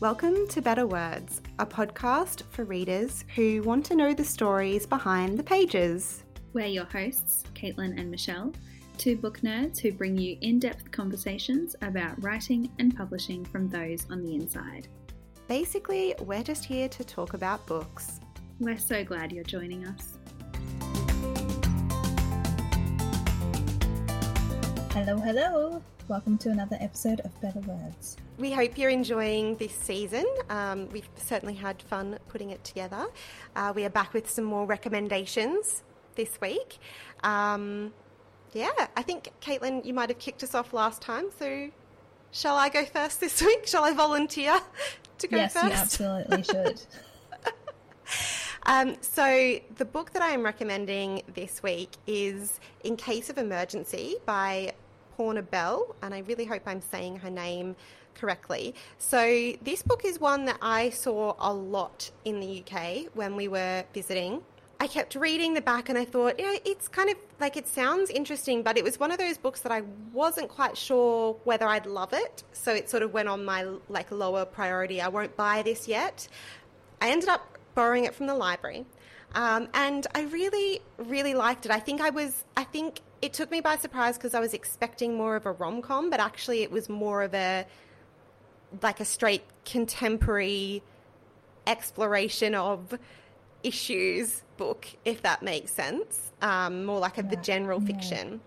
Welcome to Better Words, a podcast for readers who want to know the stories behind the pages. We're your hosts, Caitlin and Michelle, two book nerds who bring you in depth conversations about writing and publishing from those on the inside. Basically, we're just here to talk about books. We're so glad you're joining us. Hello, hello. Welcome to another episode of Better Words. We hope you're enjoying this season. Um, we've certainly had fun putting it together. Uh, we are back with some more recommendations this week. Um, yeah, I think, Caitlin, you might have kicked us off last time, so shall I go first this week? Shall I volunteer to go yes, first? you absolutely should. Um, so, the book that I am recommending this week is In Case of Emergency by Poorna Bell, and I really hope I'm saying her name correctly. So, this book is one that I saw a lot in the UK when we were visiting. I kept reading the back and I thought, you know, it's kind of like it sounds interesting, but it was one of those books that I wasn't quite sure whether I'd love it. So it sort of went on my like lower priority. I won't buy this yet. I ended up borrowing it from the library. Um, and I really, really liked it. I think I was, I think it took me by surprise because I was expecting more of a rom com, but actually it was more of a, like a straight contemporary exploration of issues book, if that makes sense. Um, more like a, the general fiction.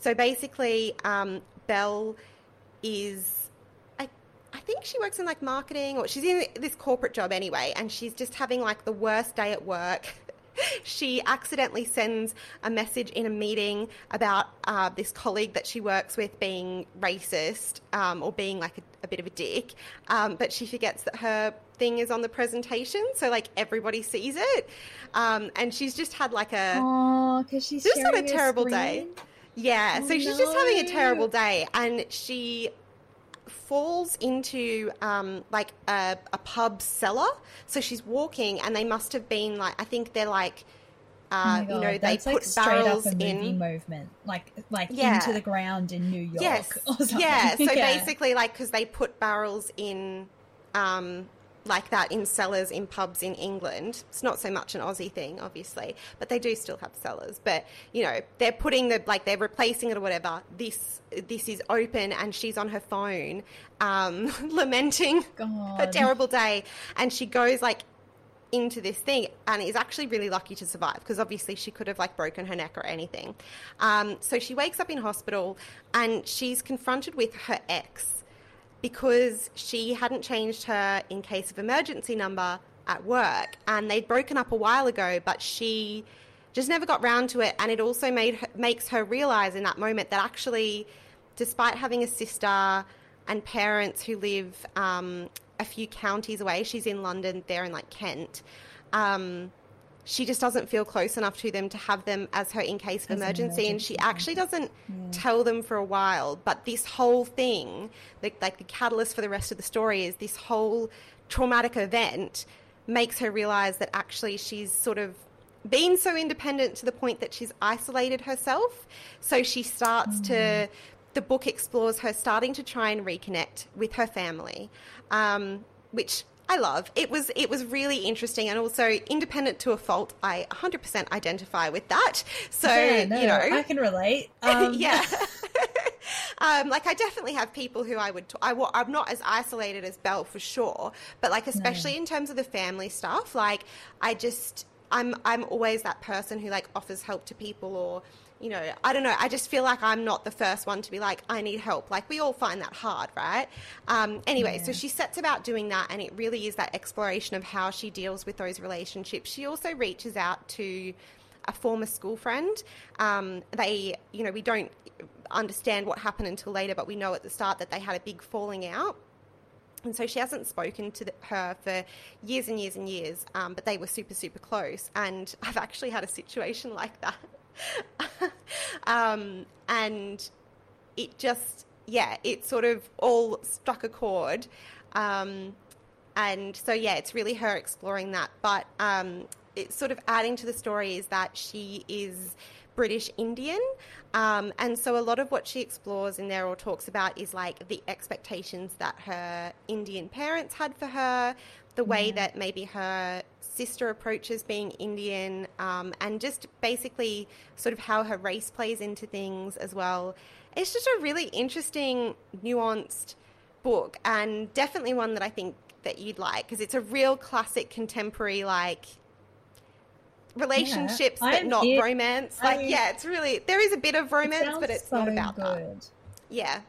So basically, um, Bel is, I, I think she works in like marketing or she's in this corporate job anyway, and she's just having like the worst day at work. she accidentally sends a message in a meeting about uh, this colleague that she works with being racist um, or being like a, a, bit of a dick, um, but she forgets that her thing is on the presentation, so like everybody sees it, um, and she's just had like a oh, because she's just had a terrible screen? day. Yeah, Oh, so she's just having a terrible day, and she falls into um, like a, a pub cellar. So she's walking, and they must have been like I think they're like. Oh Uh, my you know, they put like barrels up a movie in. movement, like like Yeah. into the ground in New York. Yes. or something. Yeah. So basically, like, because they put barrels in, um, like that in cellars in pubs in England. It's not so much an Aussie thing, obviously, but they do still have cellars. But you know, they're putting the like they're replacing it or whatever. This this is open, and she's on her phone, um, lamenting her God. terrible day, and she goes like into this thing and is actually really lucky to survive because obviously she could have like broken her neck or anything. Um, so she wakes up in hospital and she's confronted with her ex because she hadn't changed her in case of emergency number at work and they'd broken up a while ago but she just never got round to it and it also made her, makes her realize in that moment that actually despite having a sister and parents who live um, a few counties away she's in london they're in like kent um, she just doesn't feel close enough to them to have them as her in case of an emergency, and she actually doesn't tell them for a while. But this whole thing like, like the catalyst for the rest of the story is this whole traumatic event makes her realize that actually she's sort of been so independent to the point that she's isolated herself. So she starts to the book explores her starting to try and reconnect with her family um, which I love. It was it was really interesting and also independent to a fault. I 100% identify with that. So yeah, no, you know, I can relate. Um, yeah. um, like I definitely have people who I would. T- I wa- I'm not as isolated as Bel for sure, but like especially in terms of the family stuff, like I just I'm I'm always that person who like offers help to people or. You know, I don't know. I just feel like I'm not the first one to be like, I need help. Like, we all find that hard, right? Um, anyway, so she sets about doing that, and it really is that exploration of how she deals with those relationships. She also reaches out to a former school friend. Um, they, you know, we don't understand what happened until later, but we know at the start that they had a big falling out. And so she hasn't spoken to the, her for years and years and years, um, but they were super, super close. And I've actually had a situation like that. um, and it just, yeah, it sort of all struck a chord. Um, and so, yeah, it's really her exploring that. But um, it's sort of adding to the story is that she is British Indian. Um, and so a lot of what she explores in there or talks about is like the expectations that her Indian parents had for her, the way Yeah. that maybe her sister approaches being Indian, um, and just basically sort of how her race plays into things as well. It's just a really interesting, nuanced book, and definitely one that I think that you'd like because it's a real classic contemporary like relationships but not romance. I- Like yeah, it's really there is a bit of romance, but it's not about that. Yeah.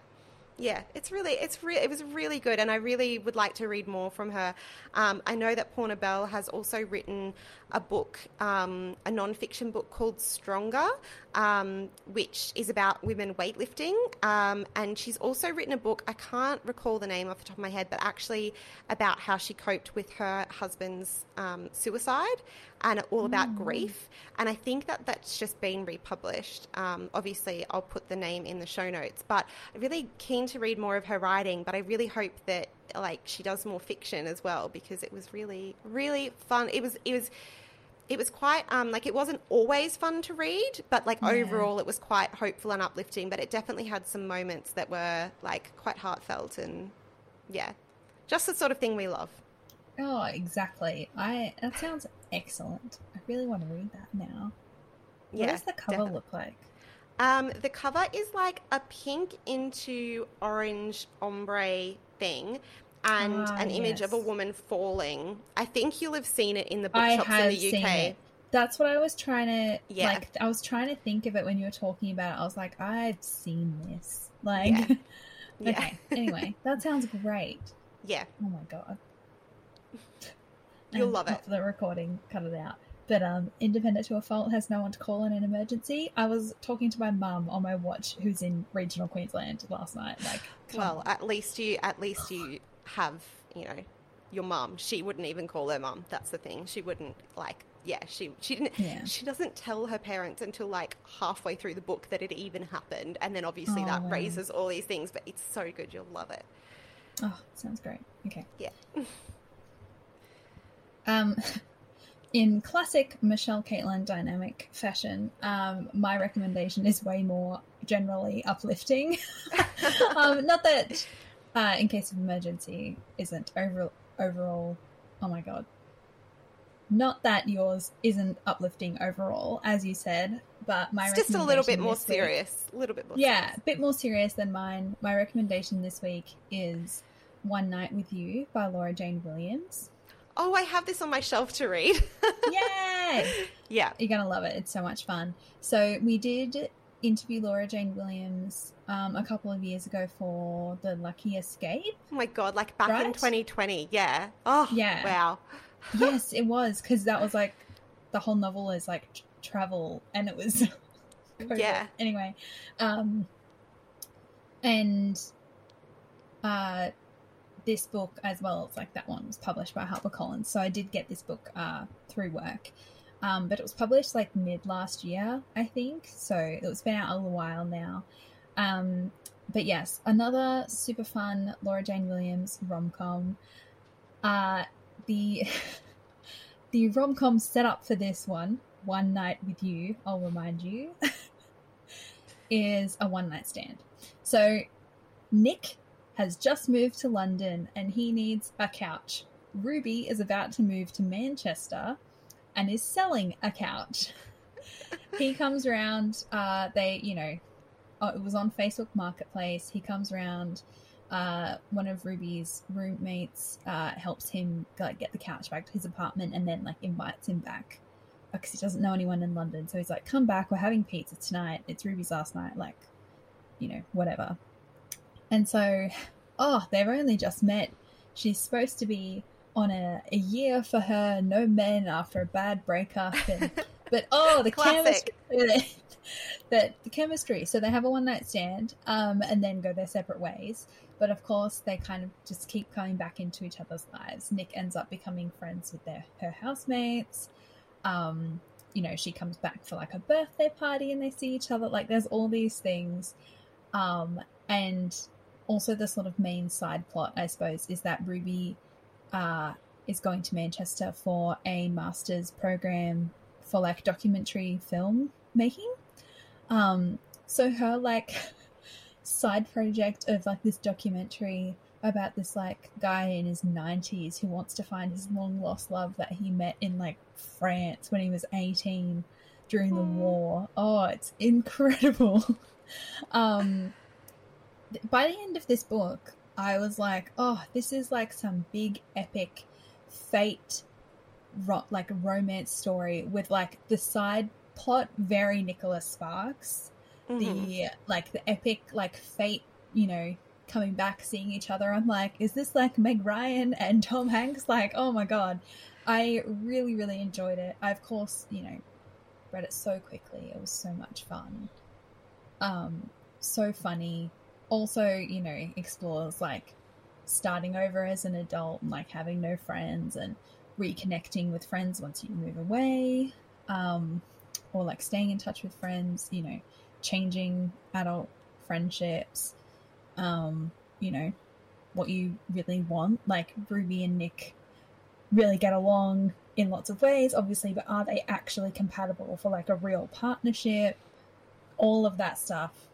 Yeah, it's really, it's re- it was really good, and I really would like to read more from her. Um, I know that Poorna Bell has also written a book, um, a non-fiction book called Stronger, um, which is about women weightlifting, um, and she's also written a book. I can't recall the name off the top of my head, but actually about how she coped with her husband's um, suicide, and all about grief. And I think that that's just been republished. Um, obviously, I'll put the name in the show notes. But I'm really keen to read more of her writing. But I really hope that like she does more fiction as well because it was really, really fun. It was, it was. It was quite um, like it wasn't always fun to read, but like Yeah. overall it was quite hopeful and uplifting. But it definitely had some moments that were like quite heartfelt and yeah, just the sort of thing we love. Oh, exactly. I that sounds excellent. I really want to read that now. What Yeah, does the cover definitely. look like? Um, the cover is like a pink into orange ombre thing and Ah, an image of a woman falling. I think you'll have seen it in the bookshops in the UK. That's what I was trying to Yeah. like. I was trying to think of it when you were talking about it. I was like, I've seen this. Like, Yeah. Okay. Anyway, that sounds great. Yeah. Oh my god. You'll And love it. For the recording, cut it out. But um, independent to a fault has no one to call in an emergency. I was talking to my mum on my watch, who's in regional Queensland last night. Like, Well, on. at least you at least you have, you know, your mum. She wouldn't even call her mum. That's the thing. She wouldn't like yeah, she she didn't Yeah. she doesn't tell her parents until like halfway through the book that it even happened. And then obviously Oh, that wow. raises all these things, but it's so good, you'll love it. oh, sounds great. Okay. Yeah. Um, in classic Michelle Caitlin dynamic fashion, um, my recommendation is way more generally uplifting. um, not that, uh, in case of emergency, isn't over overall. Oh my god. Not that yours isn't uplifting overall, as you said, but my it's just a little bit more week- serious. A little bit more yeah, serious. a bit more serious than mine. My recommendation this week is One Night with You by Laura Jane Williams. Oh, I have this on my shelf to read. Yay! yeah. You're gonna love it. It's so much fun. So we did interview Laura Jane Williams um, a couple of years ago for the Lucky Escape. Oh my god, like back in 2020. Yeah. Oh, Yeah. Wow. yes, it was because that was like the whole novel is like t- travel, and it was. Yeah. Anyway, um, and uh, this book as well as like that one was published by HarperCollins. So I did get this book uh, through work. Um, but it was published like mid last year, I think. So it's been out a little while now. Um, but yes, another super fun Laura Jane Williams rom com. Uh, the the rom com setup for this one, One Night with You, I'll remind you, is a one night stand. So Nick has just moved to London and he needs a couch. Ruby is about to move to Manchester and is selling a couch. he comes around, uh, they, you know, uh, it was on Facebook Marketplace. He comes around. Uh, one of Ruby's roommates uh, helps him like get the couch back to his apartment, and then like invites him back because he doesn't know anyone in London. So he's like, "Come back. We're having pizza tonight. It's Ruby's last night. Like, you know, whatever." And so, oh, they've only just met. She's supposed to be on a, a year for her no men after a bad breakup, and, but oh, the Classic. chemistry. that the chemistry. So they have a one night stand, um, and then go their separate ways. But of course, they kind of just keep coming back into each other's lives. Nick ends up becoming friends with their her housemates. Um, you know, she comes back for like a birthday party, and they see each other. Like, there's all these things, um, and also the sort of main side plot, I suppose, is that Ruby uh, is going to Manchester for a master's program for like documentary film making. Um, so her like side project of like this documentary about this like guy in his 90s who wants to find his long lost love that he met in like France when he was 18 during the war. Oh, it's incredible. um by the end of this book, I was like, oh, this is like some big epic fate ro- like romance story with like the side plot very Nicholas Sparks. Mhm. The like the epic like fate, you know, coming back, seeing each other. I'm like, is this like Meg Ryan and Tom Hanks? Like, oh my god. I really, really enjoyed it. I of course, you know, read it so quickly. It was so much fun. Um, so funny. Also, you know, explores like starting over as an adult and like having no friends and reconnecting with friends once you move away. Um, or like staying in touch with friends, you know, changing adult friendships. Um, you know, what you really want. Like Ruby and Nick really get along in lots of ways, obviously, but are they actually compatible for like a real partnership? All of that stuff.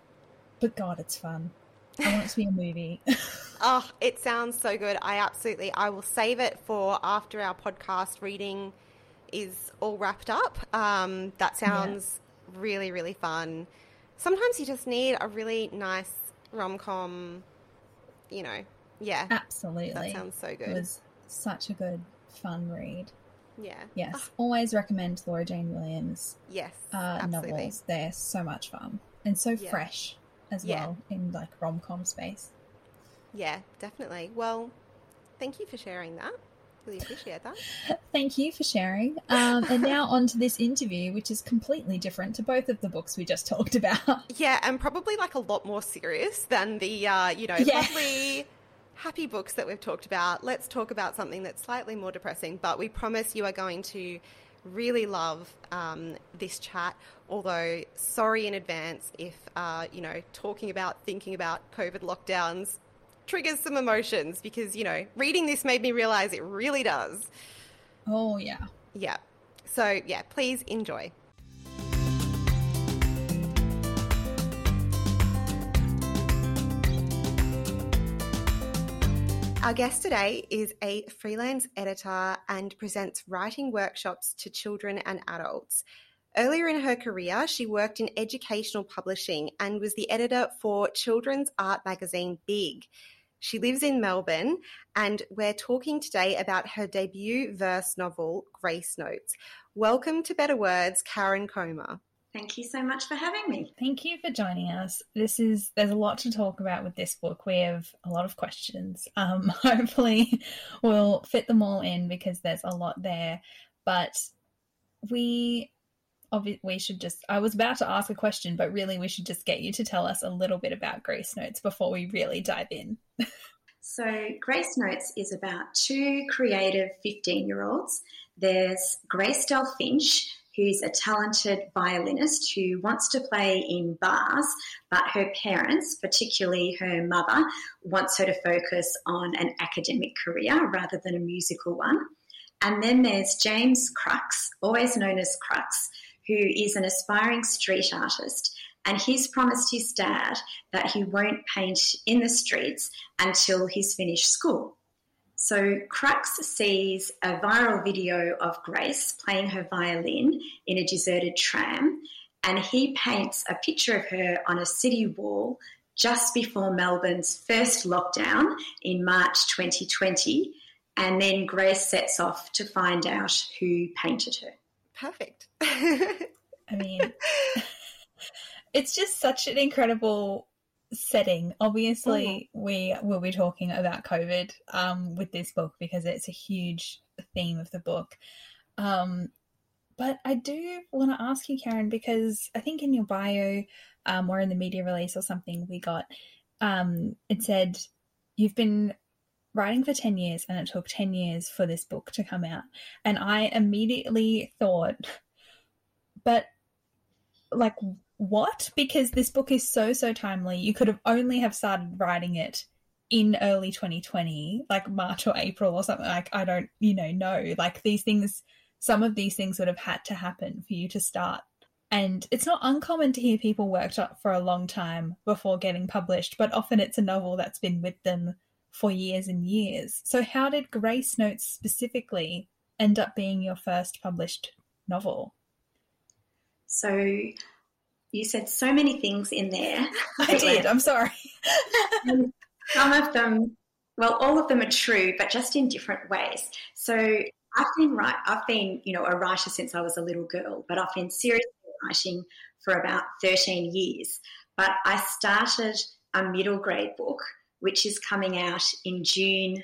But God, it's fun. I want it to be a movie. Oh, it sounds so good. I absolutely, I will save it for after our podcast reading is all wrapped up. Um, that sounds really, really fun. Sometimes you just need a really nice rom com, you know. Yeah, Absolutely. that sounds so good. It was such a good, fun read. Yeah. Yes. Ah, Always recommend Laura Jane Williams yes. uh, absolutely. novels. They're so much fun and so Yeah. fresh as Yeah. well in like rom com space. Yeah, definitely. Well, thank you for sharing that. Really appreciate that. Thank you for sharing. Um, and now on to this interview, which is completely different to both of the books we just talked about. Yeah, and probably like a lot more serious than the uh, you know Yeah. lovely, happy books that we've talked about. Let's talk about something that's slightly more depressing, but we promise you are going to really love um, this chat. Although, sorry in advance if uh, you know talking about thinking about COVID lockdowns triggers some emotions because you know reading this made me realize it really does. Oh, yeah. Yeah. So yeah, please enjoy. Our guest today is a freelance editor and presents writing workshops to children and adults. Earlier in her career, she worked in educational publishing and was the editor for children's art magazine Big. She lives in Melbourne, and we're talking today about her debut verse novel, Grace Notes. Welcome to Better Words, Karen Comer. Thank you so much for having me. Thank you for joining us. This is there's a lot to talk about with this book. We have a lot of questions. Um, hopefully, we'll fit them all in because there's a lot there. But we, obvi- we should just. I was about to ask a question, but really, we should just get you to tell us a little bit about Grace Notes before we really dive in. So, Grace Notes is about two creative 15 year olds. There's Grace Del Finch, who's a talented violinist who wants to play in bars, but her parents, particularly her mother, wants her to focus on an academic career rather than a musical one. And then there's James Crux, always known as Crux, who is an aspiring street artist. And he's promised his dad that he won't paint in the streets until he's finished school. So Crux sees a viral video of Grace playing her violin in a deserted tram, and he paints a picture of her on a city wall just before Melbourne's first lockdown in March 2020. And then Grace sets off to find out who painted her. Perfect. I mean, it's just such an incredible setting. Obviously, we will be talking about COVID um, with this book because it's a huge theme of the book. Um, but I do want to ask you, Karen, because I think in your bio um, or in the media release or something we got, um, it said you've been writing for 10 years and it took 10 years for this book to come out. And I immediately thought, but like what because this book is so so timely you could have only have started writing it in early 2020, like March or April or something. Like I don't, you know, know. Like these things, some of these things would have had to happen for you to start. And it's not uncommon to hear people worked up for a long time before getting published, but often it's a novel that's been with them for years and years. So, how did Grace Notes specifically end up being your first published novel? So, you said so many things in there. I did, I'm sorry. Some of them, well, all of them are true, but just in different ways. So, I've been right. I've been, you know, a writer since I was a little girl, but I've been seriously writing for about 13 years. But I started a middle grade book which is coming out in June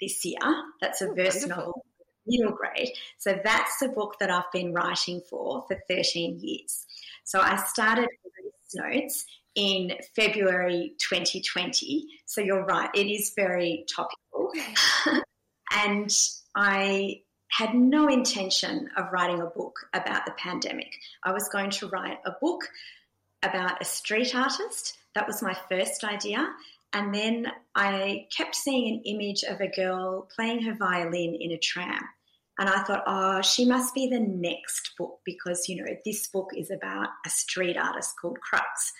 this year. That's a oh, verse novel, middle grade. So that's the book that I've been writing for for 13 years. So I started notes in February 2020. So you're right, it is very topical. and I had no intention of writing a book about the pandemic. I was going to write a book about a street artist. That was my first idea. And then I kept seeing an image of a girl playing her violin in a tram. And I thought, oh, she must be the next book because, you know, this book is about a street artist called Crux.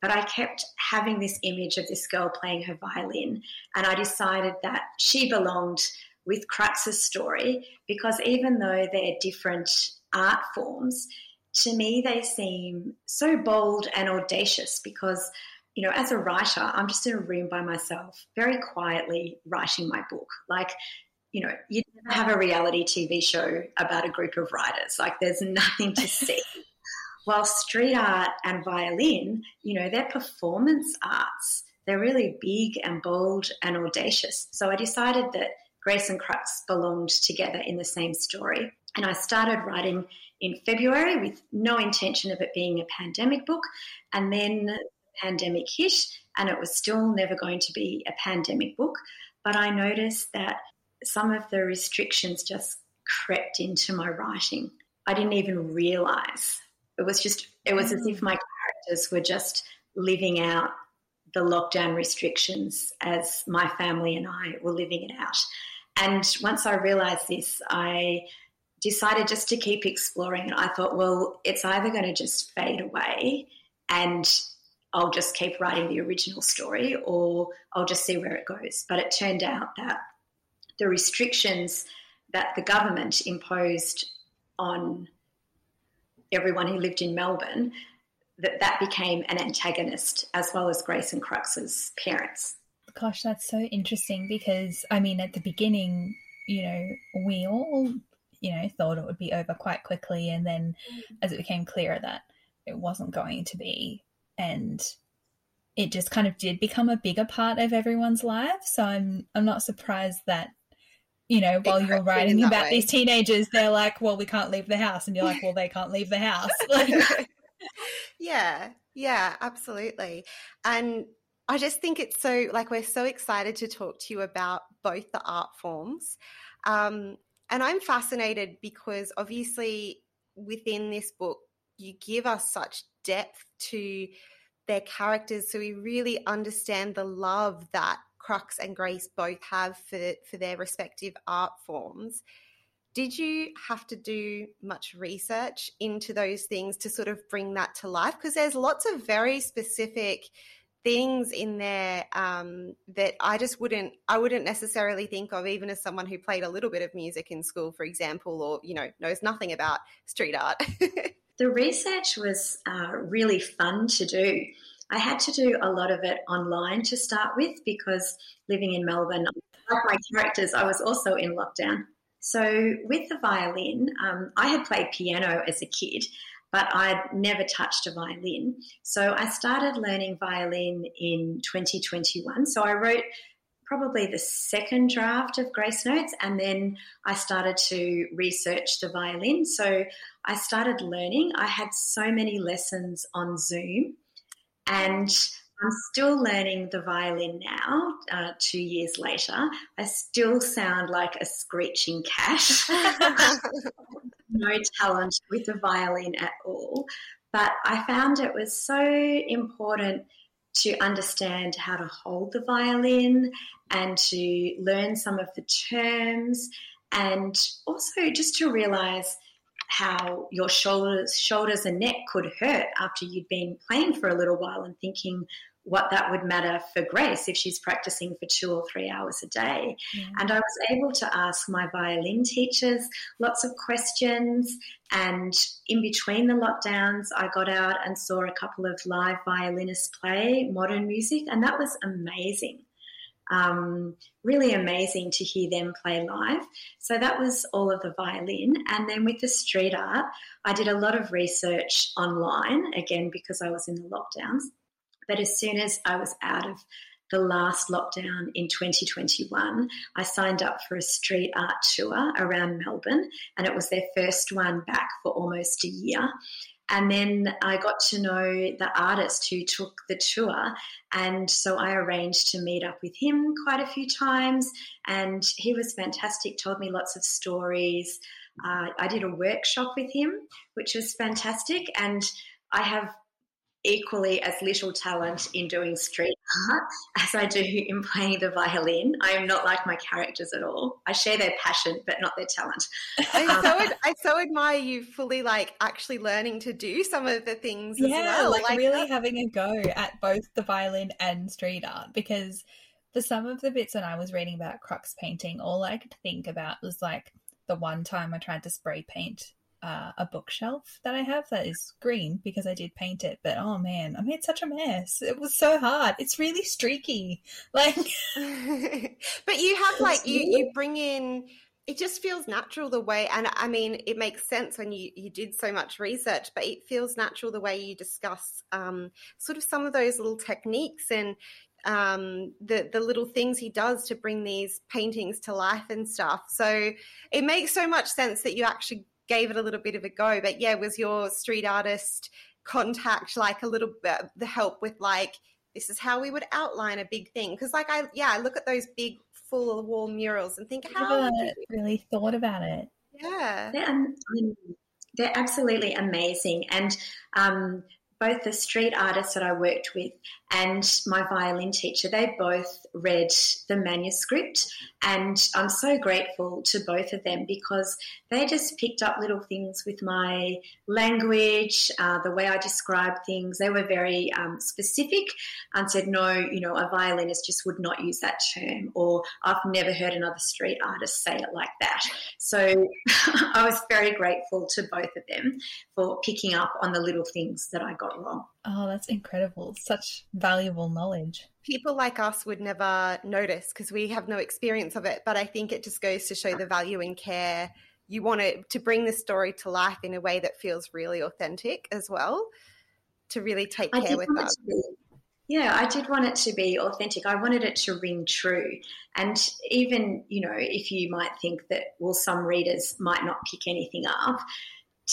But I kept having this image of this girl playing her violin. And I decided that she belonged with Crux's story because even though they're different art forms, to me they seem so bold and audacious because you know, as a writer, I'm just in a room by myself, very quietly writing my book. Like, you know, you never have a reality TV show about a group of writers. Like, there's nothing to see. While street art and violin, you know, they're performance arts. They're really big and bold and audacious. So I decided that Grace and Crux belonged together in the same story. And I started writing in February with no intention of it being a pandemic book. And then pandemic hit and it was still never going to be a pandemic book. But I noticed that some of the restrictions just crept into my writing. I didn't even realize. It was just, it was as if mm. my characters were just living out the lockdown restrictions as my family and I were living it out. And once I realized this, I decided just to keep exploring. And I thought, well, it's either going to just fade away and I'll just keep writing the original story or I'll just see where it goes. But it turned out that the restrictions that the government imposed on everyone who lived in Melbourne, that that became an antagonist as well as Grace and Crux's parents. Gosh, that's so interesting because I mean, at the beginning, you know, we all, you know, thought it would be over quite quickly, and then as it became clearer that it wasn't going to be, and it just kind of did become a bigger part of everyone's life. So I'm I'm not surprised that you know while you're writing about way. these teenagers, they're like, well, we can't leave the house, and you're like, well, they can't leave the house. yeah, yeah, absolutely, and. I just think it's so like we're so excited to talk to you about both the art forms. Um, and I'm fascinated because obviously within this book, you give us such depth to their characters so we really understand the love that Crux and Grace both have for, for their respective art forms. Did you have to do much research into those things to sort of bring that to life? Because there's lots of very specific things in there um, that I just wouldn't I wouldn't necessarily think of even as someone who played a little bit of music in school, for example, or you know knows nothing about street art. The research was uh, really fun to do. I had to do a lot of it online to start with because living in Melbourne, like my characters, I was also in lockdown. So, with the violin, um, I had played piano as a kid, but I'd never touched a violin. So, I started learning violin in 2021. So, I wrote probably the second draft of Grace Notes, and then I started to research the violin. So I started learning. I had so many lessons on Zoom, and I'm still learning the violin now, uh, two years later. I still sound like a screeching cat. no talent with the violin at all. But I found it was so important to understand how to hold the violin and to learn some of the terms and also just to realize how your shoulders shoulders and neck could hurt after you'd been playing for a little while and thinking what that would matter for Grace if she's practicing for two or three hours a day. And I was able to ask my violin teachers lots of questions. And in between the lockdowns, I got out and saw a couple of live violinists play modern music, and that was amazing. Um, really amazing to hear them play live. So that was all of the violin. And then with the street art, I did a lot of research online, again, because I was in the lockdowns. But as soon as I was out of the last lockdown in 2021, I signed up for a street art tour around Melbourne, and it was their first one back for almost a year. And then I got to know the artist who took the tour. And so I arranged to meet up with him quite a few times. And he was fantastic, told me lots of stories. Uh, I did a workshop with him, which was fantastic. And I have equally as little talent in doing street art as I do in playing the violin. I am not like my characters at all. I share their passion, but not their talent. I um, so, I so admire you fully like actually learning to do some of the things. Yeah, well. like, like, really that- having a go at both the violin and street art because for some of the bits when I was reading about crux painting, all I could think about was like the one time I tried to spray paint uh, a bookshelf that I have that is green because I did paint it. But oh man, I made such a mess. It was so hard. It's really streaky. Like, but you have like you you bring in it just feels natural the way and i mean it makes sense when you you did so much research but it feels natural the way you discuss um, sort of some of those little techniques and um, the the little things he does to bring these paintings to life and stuff so it makes so much sense that you actually gave it a little bit of a go but yeah was your street artist contact like a little bit the help with like this is how we would outline a big thing because like i yeah i look at those big full wall murals and think how never did really thought about it. yeah They're, um, they're absolutely amazing. And um, both the street artists that I worked with and my violin teacher, they both read the manuscript. And I'm so grateful to both of them because they just picked up little things with my language, uh, the way I describe things. They were very um, specific and said, no, you know, a violinist just would not use that term, or I've never heard another street artist say it like that. So I was very grateful to both of them for picking up on the little things that I got wrong. Oh, that's incredible. Such valuable knowledge. people like us would never notice because we have no experience of it but i think it just goes to show the value and care you want to to bring the story to life in a way that feels really authentic as well to really take I care with want it that yeah, I did want it to be authentic. I wanted it to ring true. And even, you know, if you might think that, well, some readers might not pick anything up,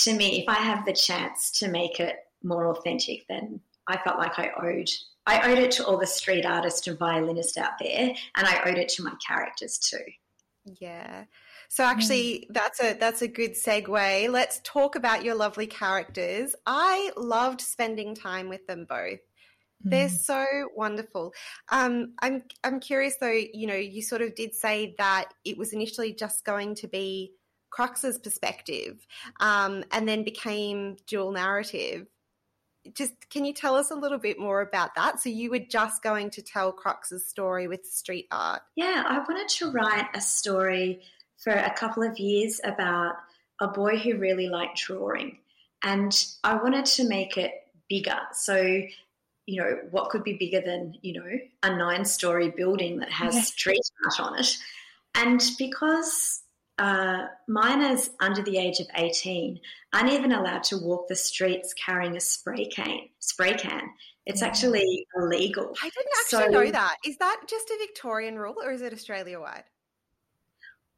to me, if I have the chance to make it more authentic, than I felt like I owed. I owed it to all the street artists and violinists out there, and I owed it to my characters too. Yeah. So actually that's a that's a good segue. Let's talk about your lovely characters. I loved spending time with them both. They're Mm. so wonderful. Um, I'm I'm curious though. You know, you sort of did say that it was initially just going to be Crux's perspective, um, and then became dual narrative. Just can you tell us a little bit more about that? So you were just going to tell Crux's story with street art. Yeah, I wanted to write a story for a couple of years about a boy who really liked drawing. And I wanted to make it bigger. So, you know, what could be bigger than, you know, a nine story building that has Yeah. street art on it? And because uh, minors under the age of 18 aren't even allowed to walk the streets carrying a spray can, spray can. It's Yeah. actually illegal. I didn't actually know that. Is that just a Victorian rule or is it Australia wide?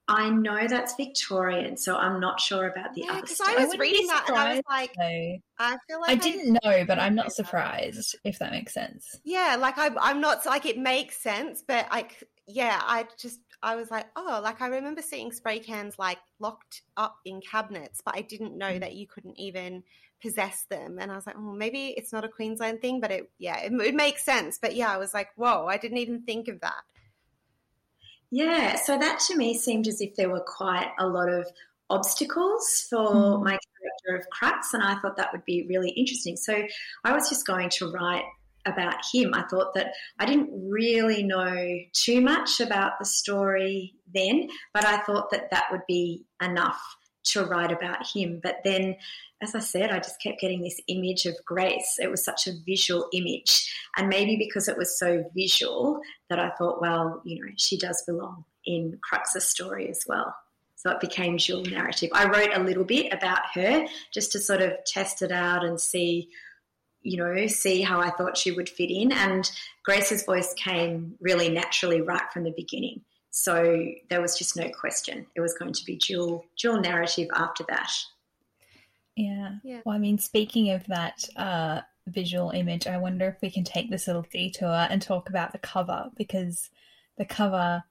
I know that's Victorian, so I'm not sure about the Yeah, other because. I I was wouldn't reading that and I was like, So I feel like I didn't know, but I'm know not that. surprised if that makes sense. Yeah, like I, I'm not like it makes sense, but I, c- yeah, I just I was like, oh, like I remember seeing spray cans like locked up in cabinets, but I didn't know Mm. that you couldn't even possess them. And I was like, oh, maybe it's not a Queensland thing, but it, yeah, it, it makes sense. But yeah, I was like, whoa, I didn't even think of that. Yeah, so that to me seemed as if there were quite a lot of obstacles for mm. my character of Crux, and I thought that would be really interesting. So I was just going to write about him. I thought that I didn't really know too much about the story then, but I thought that that would be enough to write about him. But then, as I said, I just kept getting this image of Grace. It was such a visual image. And maybe because it was so visual that I thought, well, you know, she does belong in Crux's story as well. So it became dual narrative. I wrote a little bit about her just to sort of test it out and see, you know, see how I thought she would fit in. And Grace's voice came really naturally right from the beginning. So there was just no question. It was going to be dual dual narrative after that. Yeah. yeah. Well, I mean, speaking of that uh, visual image, I wonder if we can take this little detour and talk about the cover because the cover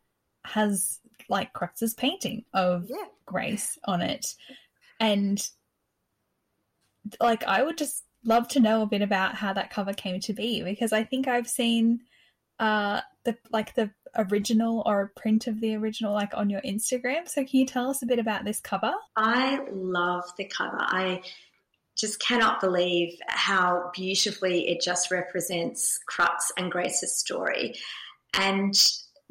has like Crux's painting of yeah. Grace on it. And like I would just love to know a bit about how that cover came to be because I think I've seen uh the like the original or a print of the original like on your Instagram. So can you tell us a bit about this cover? I love the cover. I just cannot believe how beautifully it just represents Crux and Grace's story. And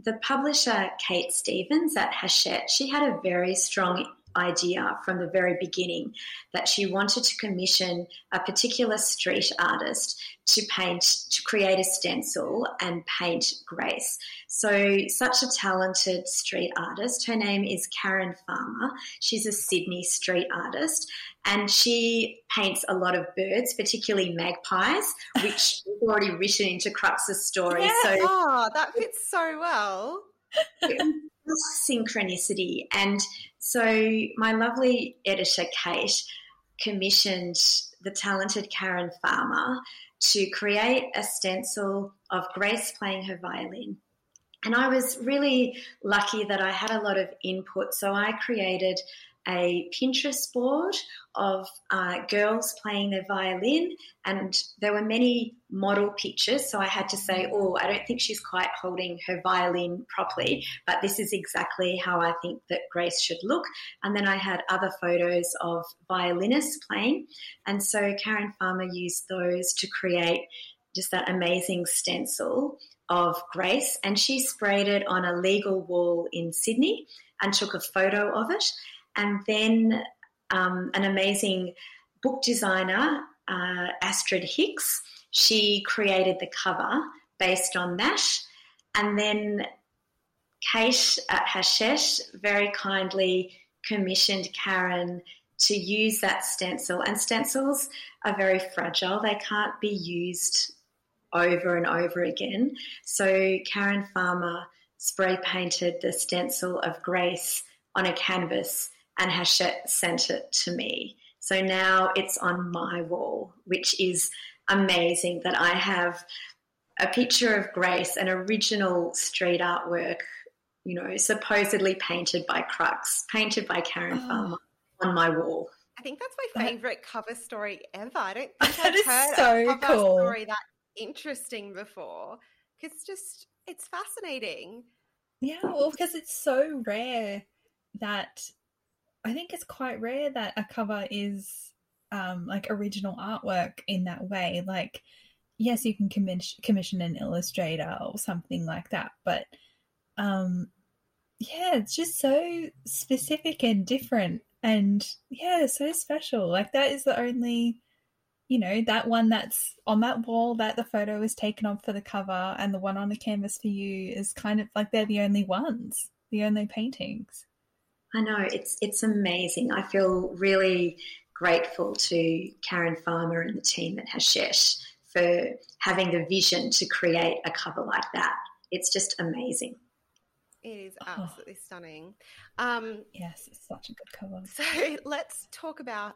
the publisher, Kate Stevens at Hachette, she had a very strong idea from the very beginning that she wanted to commission a particular street artist to paint, to create a stencil and paint Grace. So, such a talented street artist. Her name is Karen Farmer. She's a Sydney street artist and she paints a lot of birds, particularly magpies, which we've already written into Crux's story. Yeah. So, oh, that fits so well. synchronicity. And so, my lovely editor, Kate, commissioned the talented Karen Farmer to create a stencil of Grace playing her violin. And I was really lucky that I had a lot of input. So I created a Pinterest board of uh, girls playing their violin, and there were many model pictures. So I had to say, Oh, I don't think she's quite holding her violin properly, but this is exactly how I think that Grace should look. And then I had other photos of violinists playing. And so Karen Farmer used those to create just that amazing stencil of Grace, and she sprayed it on a legal wall in Sydney and took a photo of it. And then um, an amazing book designer, uh, Astrid Hicks, she created the cover based on that. And then Kate at Hachette very kindly commissioned Karen to use that stencil. And stencils are very fragile, they can't be used over and over again. So Karen Farmer spray painted the stencil of Grace on a canvas and Hachette sent it to me. So now it's on my wall, which is amazing that I have a picture of Grace, an original street artwork, you know, supposedly painted by Crux, painted by Karen oh. Farmer on my wall. I think that's my favorite cover story ever. I don't think I've heard so a cover cool. story that interesting before. It's just it's fascinating. Yeah, well, because it's so rare that I think it's quite rare that a cover is um, like original artwork in that way. Like, yes, you can commission commission an illustrator or something like that, but um, yeah, it's just so specific and different, and yeah, so special. Like that is the only you know, that one that's on that wall that the photo is taken of for the cover and the one on the canvas for you is kind of like they're the only ones, the only paintings. I know, it's it's amazing. I feel really grateful to Karen Farmer and the team at Hachette for having the vision to create a cover like that. It's just amazing. It is oh. absolutely oh. stunning. Um, yes, it's such a good cover. So let's talk about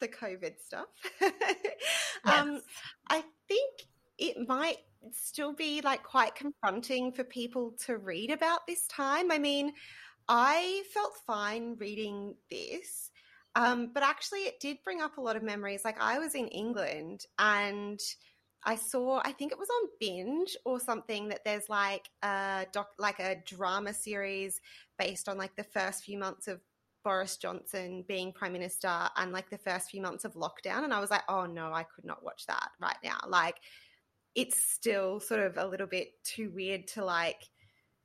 the COVID stuff. um, I think it might still be like quite confronting for people to read about this time. I mean, I felt fine reading this. Um, but actually, it did bring up a lot of memories. Like I was in England and I saw, I think it was on Binge or something that there's like a doc, like a drama series based on like the first few months of Boris Johnson being prime minister and like the first few months of lockdown. And I was like, oh no, I could not watch that right now. Like it's still sort of a little bit too weird to like,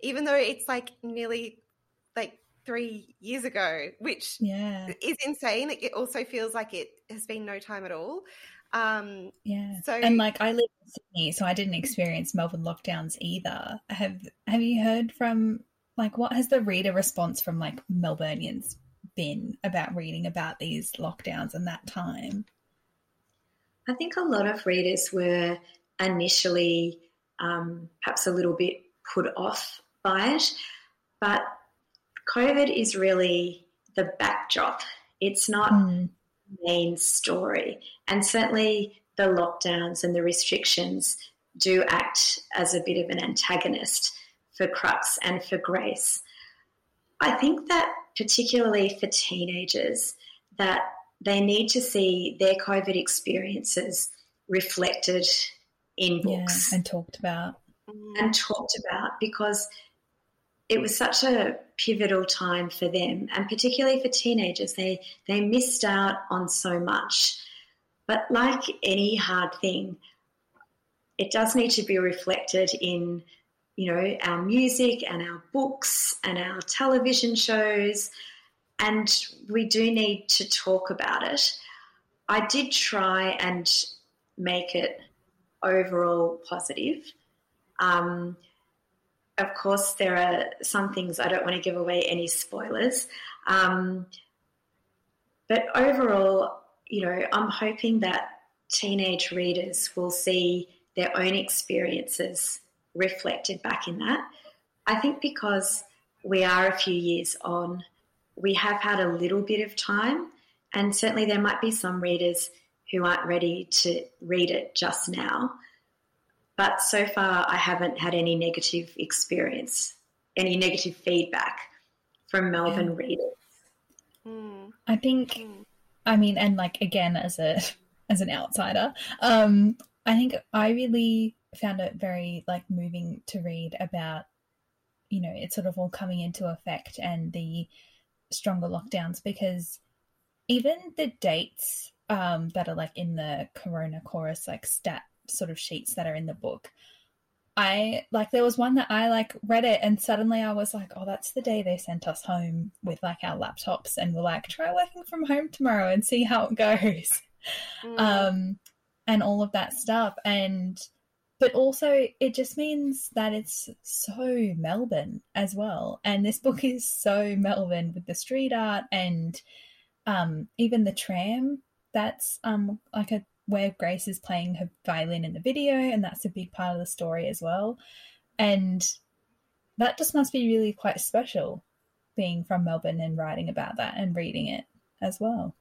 even though it's like nearly three years ago, which yeah. is insane. It also feels like it has been no time at all. Um, yeah. So and like I live in Sydney, so I didn't experience Melbourne lockdowns either. Have Have you heard from like what has the reader response from like Melburnians been about reading about these lockdowns and that time? I think a lot of readers were initially um, perhaps a little bit put off by it, but COVID is really the backdrop. It's not mm. the main story. And certainly the lockdowns and the restrictions do act as a bit of an antagonist for Crux and for Grace. I think that particularly for teenagers, that they need to see their COVID experiences reflected in books yeah, and talked about. And talked about because it was such a pivotal time for them, and particularly for teenagers. They they missed out on so much. But like any hard thing, it does need to be reflected in, you know, our music and our books and our television shows, and we do need to talk about it. I did try and make it overall positive. Um, of course, there are some things I don't want to give away any spoilers. Um, but overall, you know, I'm hoping that teenage readers will see their own experiences reflected back in that. I think because we are a few years on, we have had a little bit of time, and certainly there might be some readers who aren't ready to read it just now. But so far, I haven't had any negative experience, any negative feedback from Melbourne yeah. readers. Mm. I think, mm. I mean, and like again, as a as an outsider, um, I think I really found it very like moving to read about, you know, it's sort of all coming into effect and the stronger lockdowns because even the dates um, that are like in the Corona chorus like stat sort of sheets that are in the book. I like there was one that I like read it and suddenly I was like, oh, that's the day they sent us home with like our laptops and we're like, try working from home tomorrow and see how it goes. Mm. Um, and all of that stuff. And but also it just means that it's so Melbourne as well. And this book is so Melbourne with the street art and um, even the tram that's um, like a where Grace is playing her violin in the video, and that's a big part of the story as well. And that just must be really quite special being from Melbourne and writing about that and reading it as well.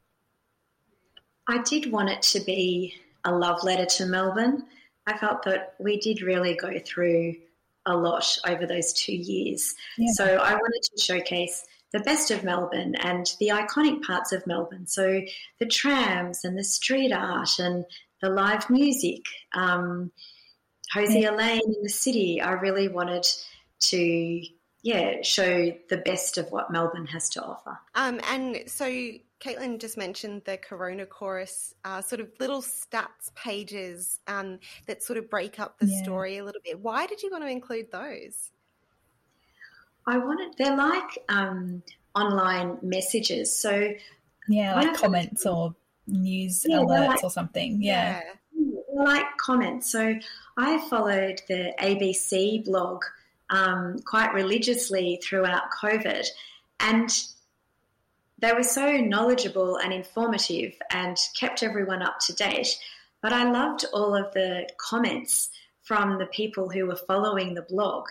I did want it to be a love letter to Melbourne. I felt that we did really go through a lot over those two years. Yeah. So I wanted to showcase the best of Melbourne and the iconic parts of Melbourne. So the trams and the street art and the live music, um, Hosier Lane in the city. I really wanted to, yeah, show the best of what Melbourne has to offer. Um, and so Caitlin just mentioned the Corona Chorus, uh, sort of little stats pages um, that sort of break up the yeah. story a little bit. Why did you want to include those? I wanted, they're like um, online messages. So, yeah, like comments or news yeah, alerts like, or something. Yeah. yeah. Like comments. So, I followed the ABC blog um, quite religiously throughout COVID, and they were so knowledgeable and informative and kept everyone up to date. But I loved all of the comments from the people who were following the blog.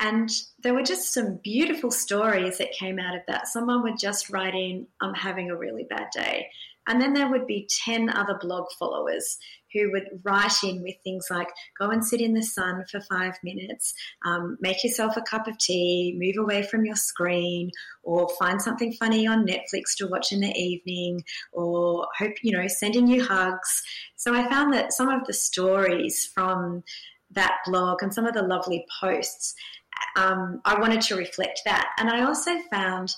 And there were just some beautiful stories that came out of that. Someone would just write in, I'm having a really bad day. And then there would be 10 other blog followers who would write in with things like go and sit in the sun for five minutes, um, make yourself a cup of tea, move away from your screen, or find something funny on Netflix to watch in the evening, or hope, you know, sending you hugs. So I found that some of the stories from that blog and some of the lovely posts, um, I wanted to reflect that. And I also found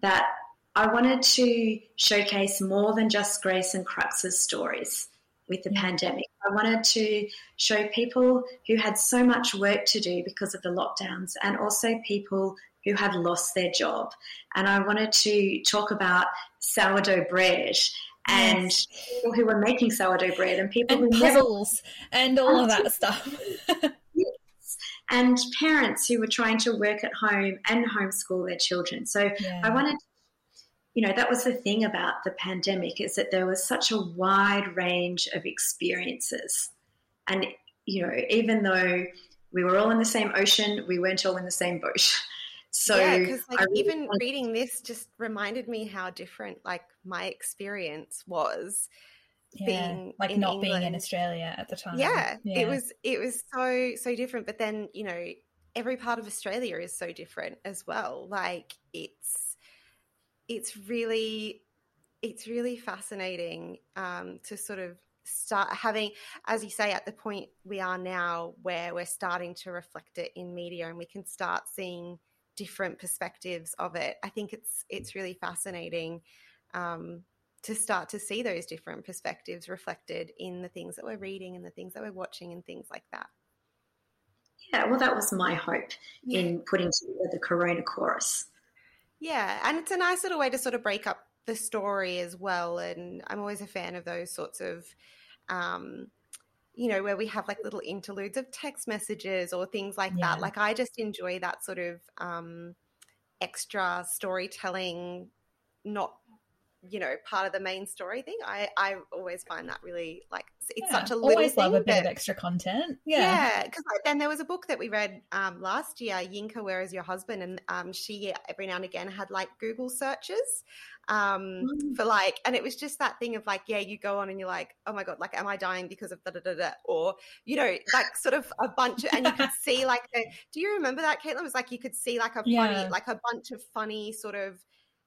that I wanted to showcase more than just Grace and Crux's stories with the yeah. pandemic. I wanted to show people who had so much work to do because of the lockdowns and also people who had lost their job. And I wanted to talk about sourdough bread and yes. people who were making sourdough bread and people and who puzzles never... and all of that stuff. And parents who were trying to work at home and homeschool their children. So yeah. I wanted you know that was the thing about the pandemic is that there was such a wide range of experiences and you know even though we were all in the same ocean we weren't all in the same boat so yeah because like really even wanted... reading this just reminded me how different like my experience was yeah, being like not England. being in australia at the time yeah, yeah it was it was so so different but then you know every part of australia is so different as well like it's it's really it's really fascinating um, to sort of start having, as you say, at the point we are now, where we're starting to reflect it in media, and we can start seeing different perspectives of it. I think it's it's really fascinating um, to start to see those different perspectives reflected in the things that we're reading and the things that we're watching and things like that. Yeah, well, that was my hope yeah. in putting together the Corona Chorus. Yeah, and it's a nice little way to sort of break up the story as well. And I'm always a fan of those sorts of, um, you know, where we have like little interludes of text messages or things like yeah. that. Like I just enjoy that sort of um, extra storytelling, not you know part of the main story thing i i always find that really like it's yeah, such a little always love a bit of extra content yeah yeah because then there was a book that we read um, last year yinka where is your husband and um, she every now and again had like google searches um, mm. for like and it was just that thing of like yeah you go on and you're like oh my god like am i dying because of da da da da or you know like sort of a bunch of and you could see like the, do you remember that caitlin it was like you could see like a funny yeah. like a bunch of funny sort of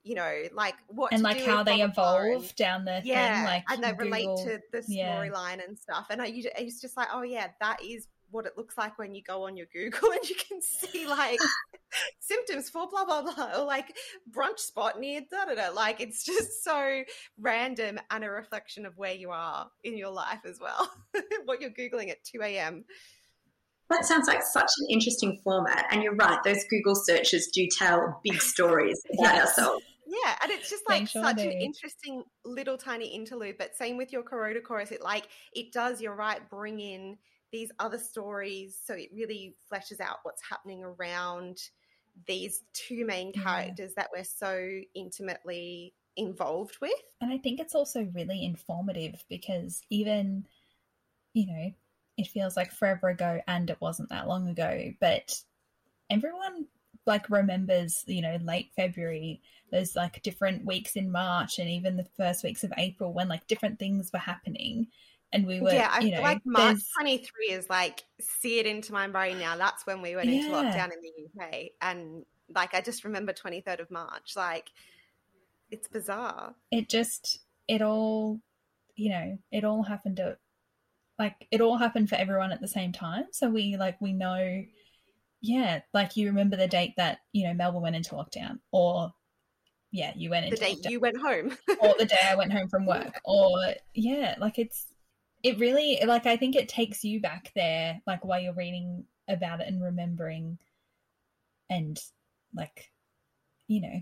you know, like what and like how they evolve down the yeah, thing, like and they Google, relate to the storyline yeah. and stuff. And I, it's just like, oh yeah, that is what it looks like when you go on your Google and you can see like symptoms for blah blah blah or like brunch spot near da da da. Like it's just so random and a reflection of where you are in your life as well. what you're googling at two a.m. That sounds like such an interesting format. And you're right, those Google searches do tell big stories about yes. ourselves. Yeah, and it's just like sure such an interesting little tiny interlude. But same with your Corona chorus, it like it does. You're right, bring in these other stories, so it really fleshes out what's happening around these two main characters yeah. that we're so intimately involved with. And I think it's also really informative because even, you know, it feels like forever ago and it wasn't that long ago, but everyone like remembers, you know, late February, those like different weeks in March and even the first weeks of April when like different things were happening. And we were, yeah, I you know, like March 23 is like, seared into my brain now. That's when we went into lockdown in the UK. And like, I just remember 23rd of March. Like, it's bizarre. It just, it all, you know, it all happened at, like, it all happened for everyone at the same time. So we, like, we know yeah, like you remember the date that you know Melbourne went into lockdown, or yeah, you went into the date you went home, or the day I went home from work, or yeah, like it's it really like I think it takes you back there, like while you're reading about it and remembering, and like you know,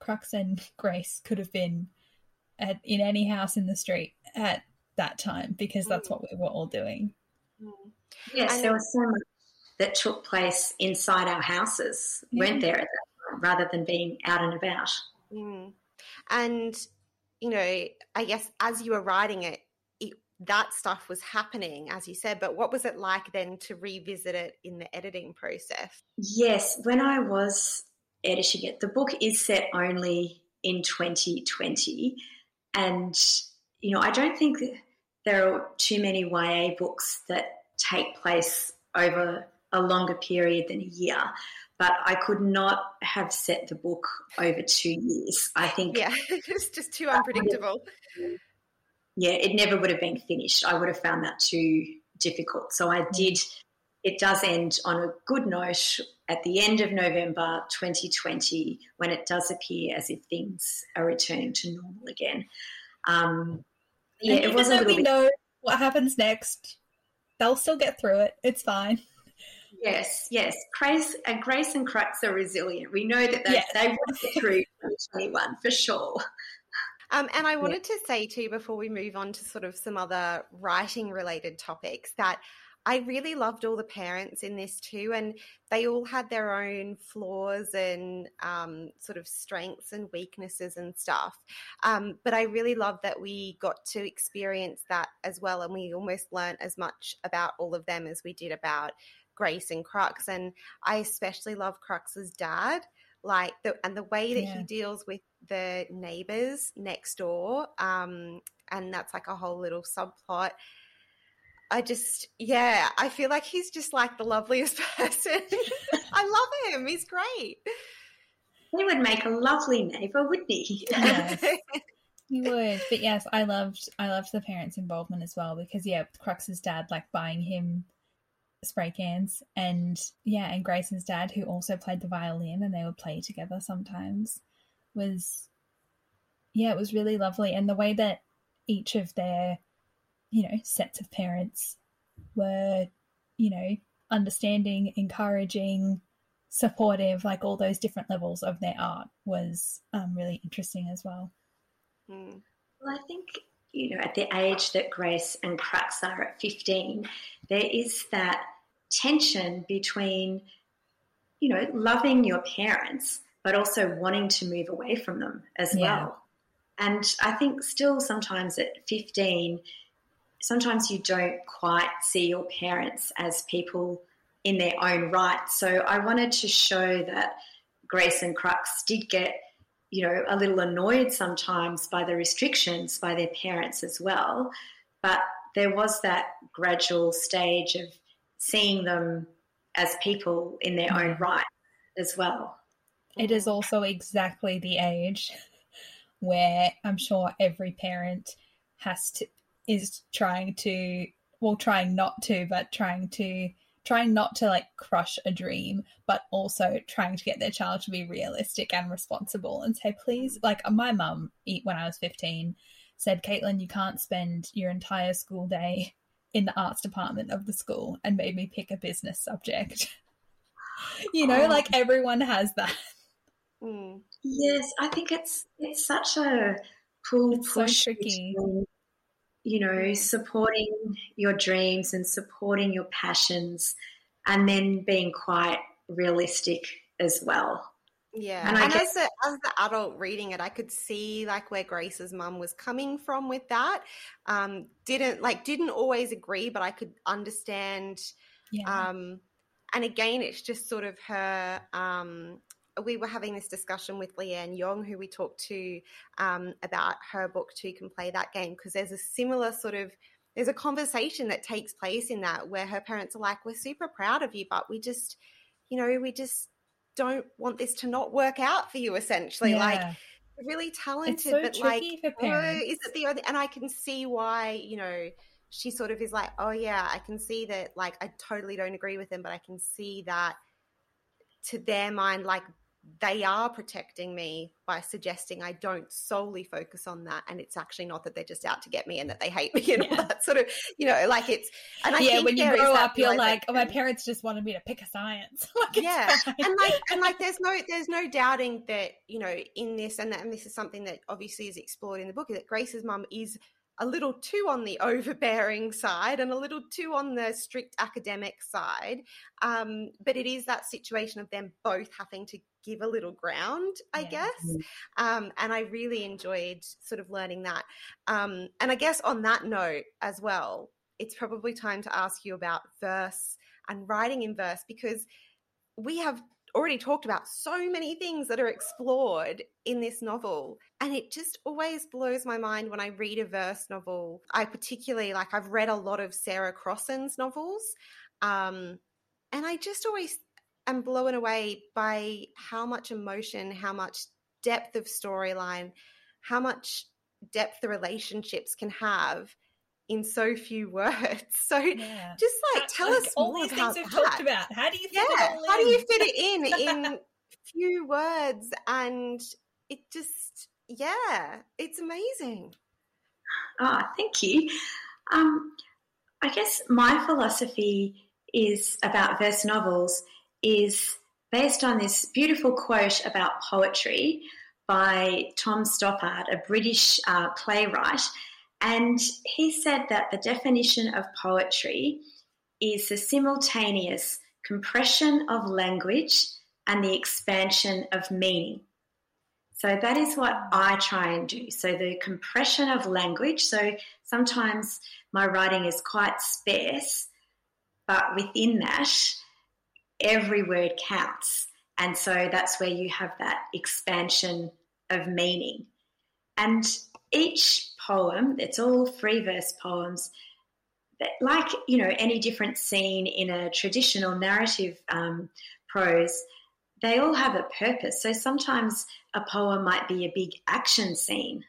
Crux and Grace could have been at in any house in the street at that time because that's mm. what we were all doing. Mm. Yes, and there was so much that took place inside our houses, yeah. weren't there at that time, rather than being out and about. Mm. And, you know, I guess as you were writing it, it, that stuff was happening, as you said, but what was it like then to revisit it in the editing process? Yes, when I was editing it, the book is set only in 2020. And you know, I don't think there are too many YA books that take place over a longer period than a year. But I could not have set the book over two years. I think. Yeah, it's just too unpredictable. Yeah, it never would have been finished. I would have found that too difficult. So I did. It does end on a good note at the end of November 2020 when it does appear as if things are returning to normal again. Um, yeah, it was a little we bit... know what happens next. They'll still get through it. It's fine. Yes, yes. Grace and Grace and Crux are resilient. We know that they, yes. they will get through 2021 for sure. Um, and I wanted yeah. to say too, before we move on to sort of some other writing related topics, that I really loved all the parents in this too, and they all had their own flaws and um, sort of strengths and weaknesses and stuff. Um, but I really loved that we got to experience that as well, and we almost learned as much about all of them as we did about Grace and Crux. And I especially love Crux's dad like the and the way that yeah. he deals with the neighbors next door um and that's like a whole little subplot I just, yeah, I feel like he's just like the loveliest person. I love him. He's great. He would make a lovely neighbor, wouldn't he? Yes. he would. But yes, I loved I loved the parents' involvement as well because yeah, Crux's dad like buying him spray cans and yeah, and Grace's dad who also played the violin and they would play together sometimes was yeah, it was really lovely and the way that each of their you know, sets of parents were, you know, understanding, encouraging, supportive, like all those different levels of their art was um, really interesting as well. Mm. Well, I think, you know, at the age that Grace and Crux are at 15, there is that tension between, you know, loving your parents, but also wanting to move away from them as yeah. well. And I think still sometimes at 15, sometimes you don't quite see your parents as people in their own right. So I wanted to show that Grace and Crux did get, you know, a little annoyed sometimes by the restrictions by their parents as well. But there was that gradual stage of seeing them as people in their own mm-hmm. right as well. It is also exactly the age where I'm sure every parent has to is trying to well trying not to but trying to trying not to like crush a dream but also trying to get their child to be realistic and responsible and say please like my mum eat when i was 15 said caitlin you can't spend your entire school day in the arts department of the school and made me pick a business subject you know oh. like everyone has that mm. yes i think it's it's such a pull it's push so tricky between you know, supporting your dreams and supporting your passions, and then being quite realistic as well. Yeah, and, and guess- as, a, as the adult reading it, I could see like where Grace's mum was coming from with that. Um, didn't like didn't always agree, but I could understand. Yeah. Um, and again, it's just sort of her um, we were having this discussion with Leanne Yong, who we talked to um, about her book Two Can Play That Game, because there's a similar sort of there's a conversation that takes place in that where her parents are like, "We're super proud of you, but we just, you know, we just don't want this to not work out for you." Essentially, yeah. like really talented, so but like, oh, is it the only? And I can see why, you know she sort of is like, oh yeah, I can see that. Like, I totally don't agree with them, but I can see that to their mind, like they are protecting me by suggesting I don't solely focus on that, and it's actually not that they're just out to get me and that they hate me and yeah. all that sort of, you know, like it's. And I yeah, when you grow up, you're like, oh, my parents just wanted me to pick a science. like, yeah, and like, and like, there's no, there's no doubting that you know in this, and that, and this is something that obviously is explored in the book, that Grace's mum is a little too on the overbearing side and a little too on the strict academic side. Um, but it is that situation of them both having to give a little ground, I yeah. guess. Mm-hmm. Um, and I really enjoyed sort of learning that. Um, and I guess on that note as well, it's probably time to ask you about verse and writing in verse because we have already talked about so many things that are explored in this novel. And it just always blows my mind when I read a verse novel. I particularly like, I've read a lot of Sarah Crossan's novels. Um, and I just always am blown away by how much emotion, how much depth of storyline, how much depth the relationships can have in so few words. So yeah. just like tell like, us all more these about things we've that. talked about. How do you fit yeah, how in? do you fit it in in few words? And it just yeah, it's amazing. Ah, oh, thank you. Um, I guess my philosophy is about verse novels is based on this beautiful quote about poetry by Tom Stoppard, a British uh, playwright, and he said that the definition of poetry is the simultaneous compression of language and the expansion of meaning. So that is what I try and do. So the compression of language. So sometimes my writing is quite sparse, but within that, every word counts. And so that's where you have that expansion of meaning. And each poem, it's all free verse poems, like, you know, any different scene in a traditional narrative um, prose, they all have a purpose. So sometimes a poem might be a big action scene,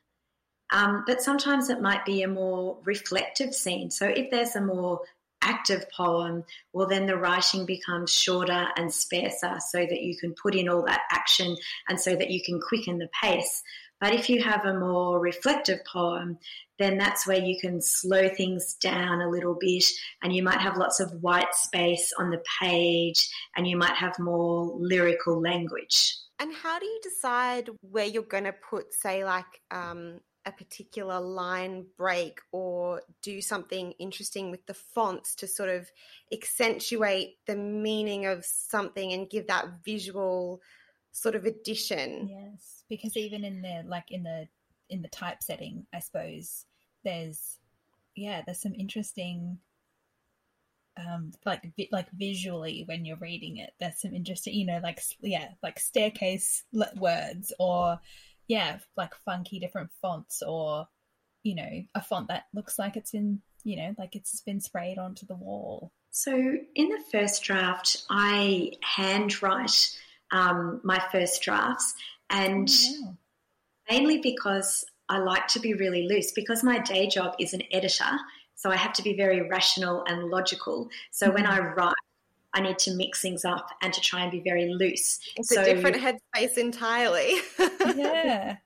um, but sometimes it might be a more reflective scene. So if there's a more active poem, well, then the writing becomes shorter and sparser so that you can put in all that action and so that you can quicken the pace. But if you have a more reflective poem, then that's where you can slow things down a little bit and you might have lots of white space on the page and you might have more lyrical language. And how do you decide where you're going to put, say, like um, a particular line break or do something interesting with the fonts to sort of accentuate the meaning of something and give that visual sort of addition? Yes because even in the like in the in the typesetting, I suppose there's yeah, there's some interesting um like vi- like visually when you're reading it there's some interesting you know like yeah like staircase words or yeah like funky different fonts or you know a font that looks like it's in you know like it's been sprayed onto the wall so in the first draft i handwrite um, my first drafts and oh, mainly because I like to be really loose because my day job is an editor. So I have to be very rational and logical. So mm-hmm. when I write, I need to mix things up and to try and be very loose. It's so, a different headspace entirely. yeah.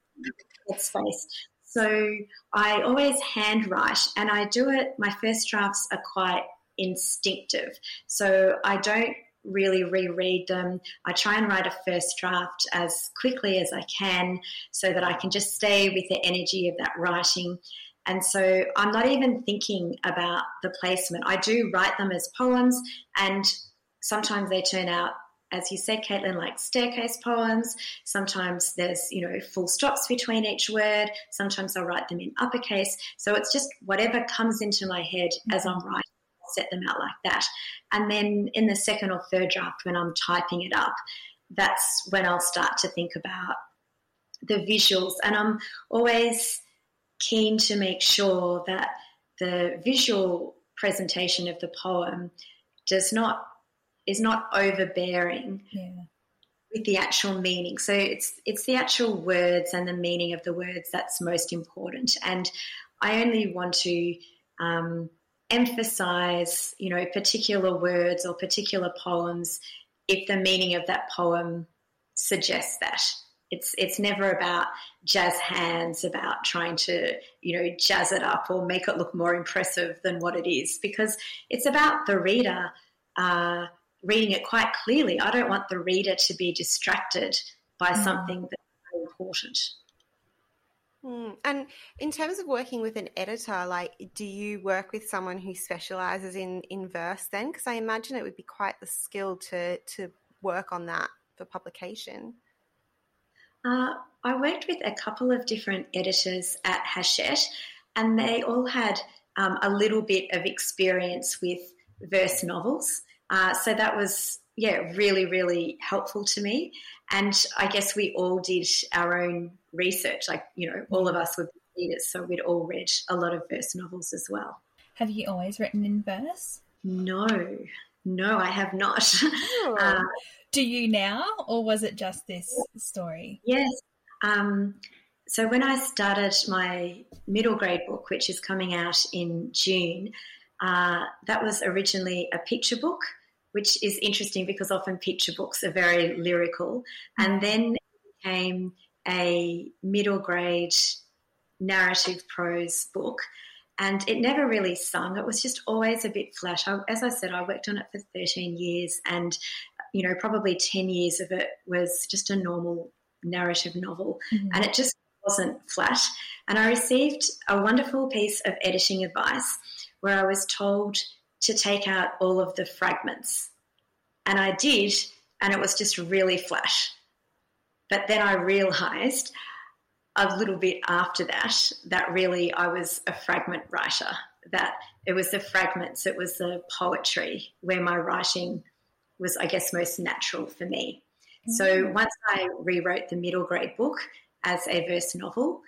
Headspace. So I always handwrite and I do it, my first drafts are quite instinctive. So I don't really reread them. I try and write a first draft as quickly as I can so that I can just stay with the energy of that writing. And so I'm not even thinking about the placement. I do write them as poems, and sometimes they turn out, as you said, Caitlin, like staircase poems. Sometimes there's, you know, full stops between each word. Sometimes I'll write them in uppercase. So it's just whatever comes into my head as I'm mm-hmm. writing set them out like that. And then in the second or third draft, when I'm typing it up, that's when I'll start to think about the visuals. And I'm always keen to make sure that the visual presentation of the poem does not is not overbearing yeah. with the actual meaning. So it's it's the actual words and the meaning of the words that's most important. And I only want to um, emphasize, you know, particular words or particular poems if the meaning of that poem suggests that. It's it's never about jazz hands, about trying to, you know, jazz it up or make it look more impressive than what it is, because it's about the reader uh, reading it quite clearly. I don't want the reader to be distracted by mm. something that's important. Mm. And in terms of working with an editor, like, do you work with someone who specializes in in verse then? Because I imagine it would be quite the skill to to work on that for publication. Uh, I worked with a couple of different editors at Hachette, and they all had um, a little bit of experience with verse novels. Uh, so that was yeah, really, really helpful to me. And I guess we all did our own research. Like, you know, all of us were readers, so we'd all read a lot of verse novels as well. Have you always written in verse? No, no, I have not. Oh. Uh, Do you now, or was it just this story? yes. Um, so when I started my middle grade book, which is coming out in June, uh, that was originally a picture book, which is interesting because often picture books are very lyrical. And then it became a middle grade narrative prose book. And it never really sung. It was just always a bit flat. I, as I said, I worked on it for 13 years, and you know, probably 10 years of it was just a normal narrative novel, Mhm. and it just wasn't flat. And I received a wonderful piece of editing advice where I was told to take out all of the fragments. And I did, and it was just really flat. But then I realized a little bit after that that really I was a fragment writer, that it was the fragments, it was the poetry where my writing was, I guess, most natural for me. So mm-hmm. once I rewrote the middle grade book as a verse novel,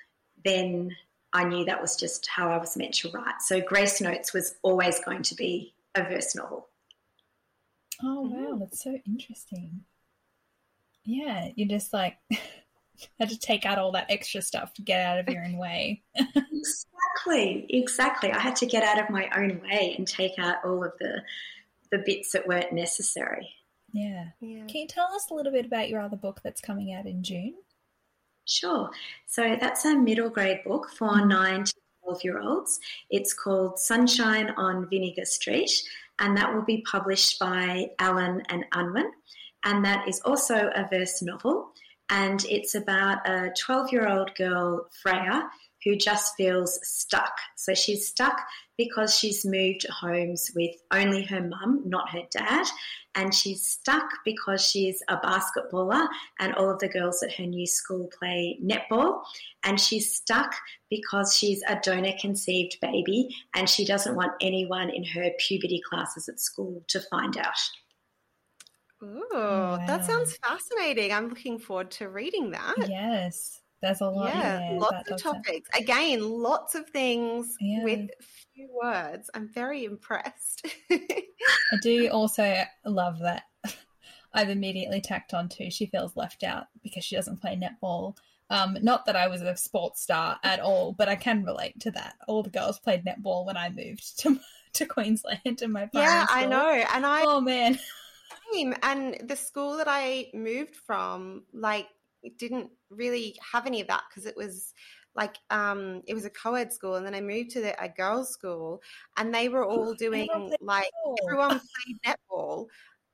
then I knew that was just how I was meant to write. So Grace Notes was always going to be a verse novel. Oh wow, oh. that's so interesting. Yeah, you just like had to take out all that extra stuff to get out of your own way. Exactly, exactly. I had to get out of my own way and take out all of the the bits that weren't necessary. Yeah. Yeah. Can you tell us a little bit about your other book that's coming out in June? Sure. So that's a middle grade book for mm-hmm. nine to 12 year olds. It's called Sunshine on Vinegar Street, and that will be published by Allen and Unwin. And that is also a verse novel. And it's about a 12 year old girl, Freya, who just feels stuck. So she's stuck because she's moved homes with only her mum, not her dad. And she's stuck because she's a basketballer and all of the girls at her new school play netball. And she's stuck because she's a donor conceived baby and she doesn't want anyone in her puberty classes at school to find out. Ooh, Wow. that sounds fascinating. I'm looking forward to reading that. Yes, there's a lot. yeah, there lots of topics. Again, lots of things Yeah. with few words. I'm very impressed. I do also love that. I've immediately tacked on to she feels left out because she doesn't play netball. Um, not that I was a sports star at all, but I can relate to that. All the girls played netball when I moved to to Queensland and my yeah, I school. know. And I Oh man, same. And the school that I moved from, like, didn't really have any of that because it was like um it was a co-ed school and then I moved to the, a girls' school and they were all doing like everyone played netball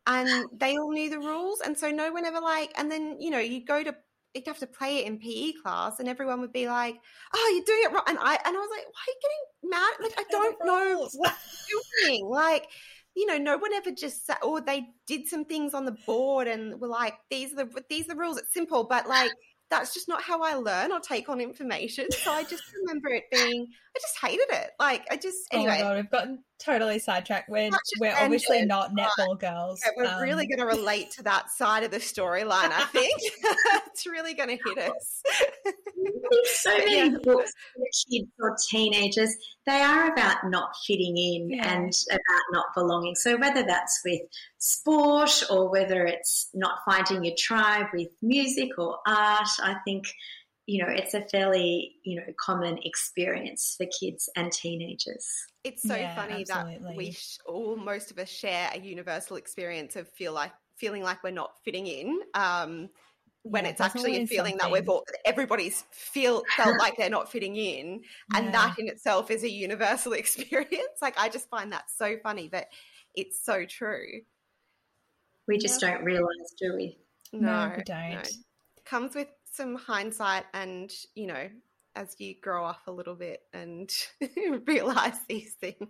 and they all knew the rules and so no one ever like and then you know you go to you'd have to play it in PE class and everyone would be like oh you're doing it wrong and I and I was like why are you getting mad? Like I don't know what you're doing. Like you know no one ever just sat or they did some things on the board and were like these are the these are the rules it's simple but like that's just not how I learn or take on information so I just remember it being I just hated it like I just Oh anyway. God, we've gotten totally sidetracked. We're we're obviously tangent, not netball girls. Yeah, we're really Um, going to relate to that side of the storyline, I think. it's really going to hit us. So But many yeah. books for kids or teenagers. They are about not fitting in Yeah. and about not belonging. So whether that's with sport or whether it's not finding your tribe with music or art, I think you know it's a fairly you know common experience for kids and teenagers. It's so Yeah, funny absolutely. that we sh- all most of us share a universal experience of feel like feeling like we're not fitting in. Um, when Yeah, it's actually a always feeling that we're something. everybody's feel felt like they're not fitting in, and Yeah. that in itself is a universal experience. Like I just find that so funny, but it's so true. We just don't realise, do we? No, no, we don't. no. comes with some hindsight and you know as you grow up a little bit and realize these things.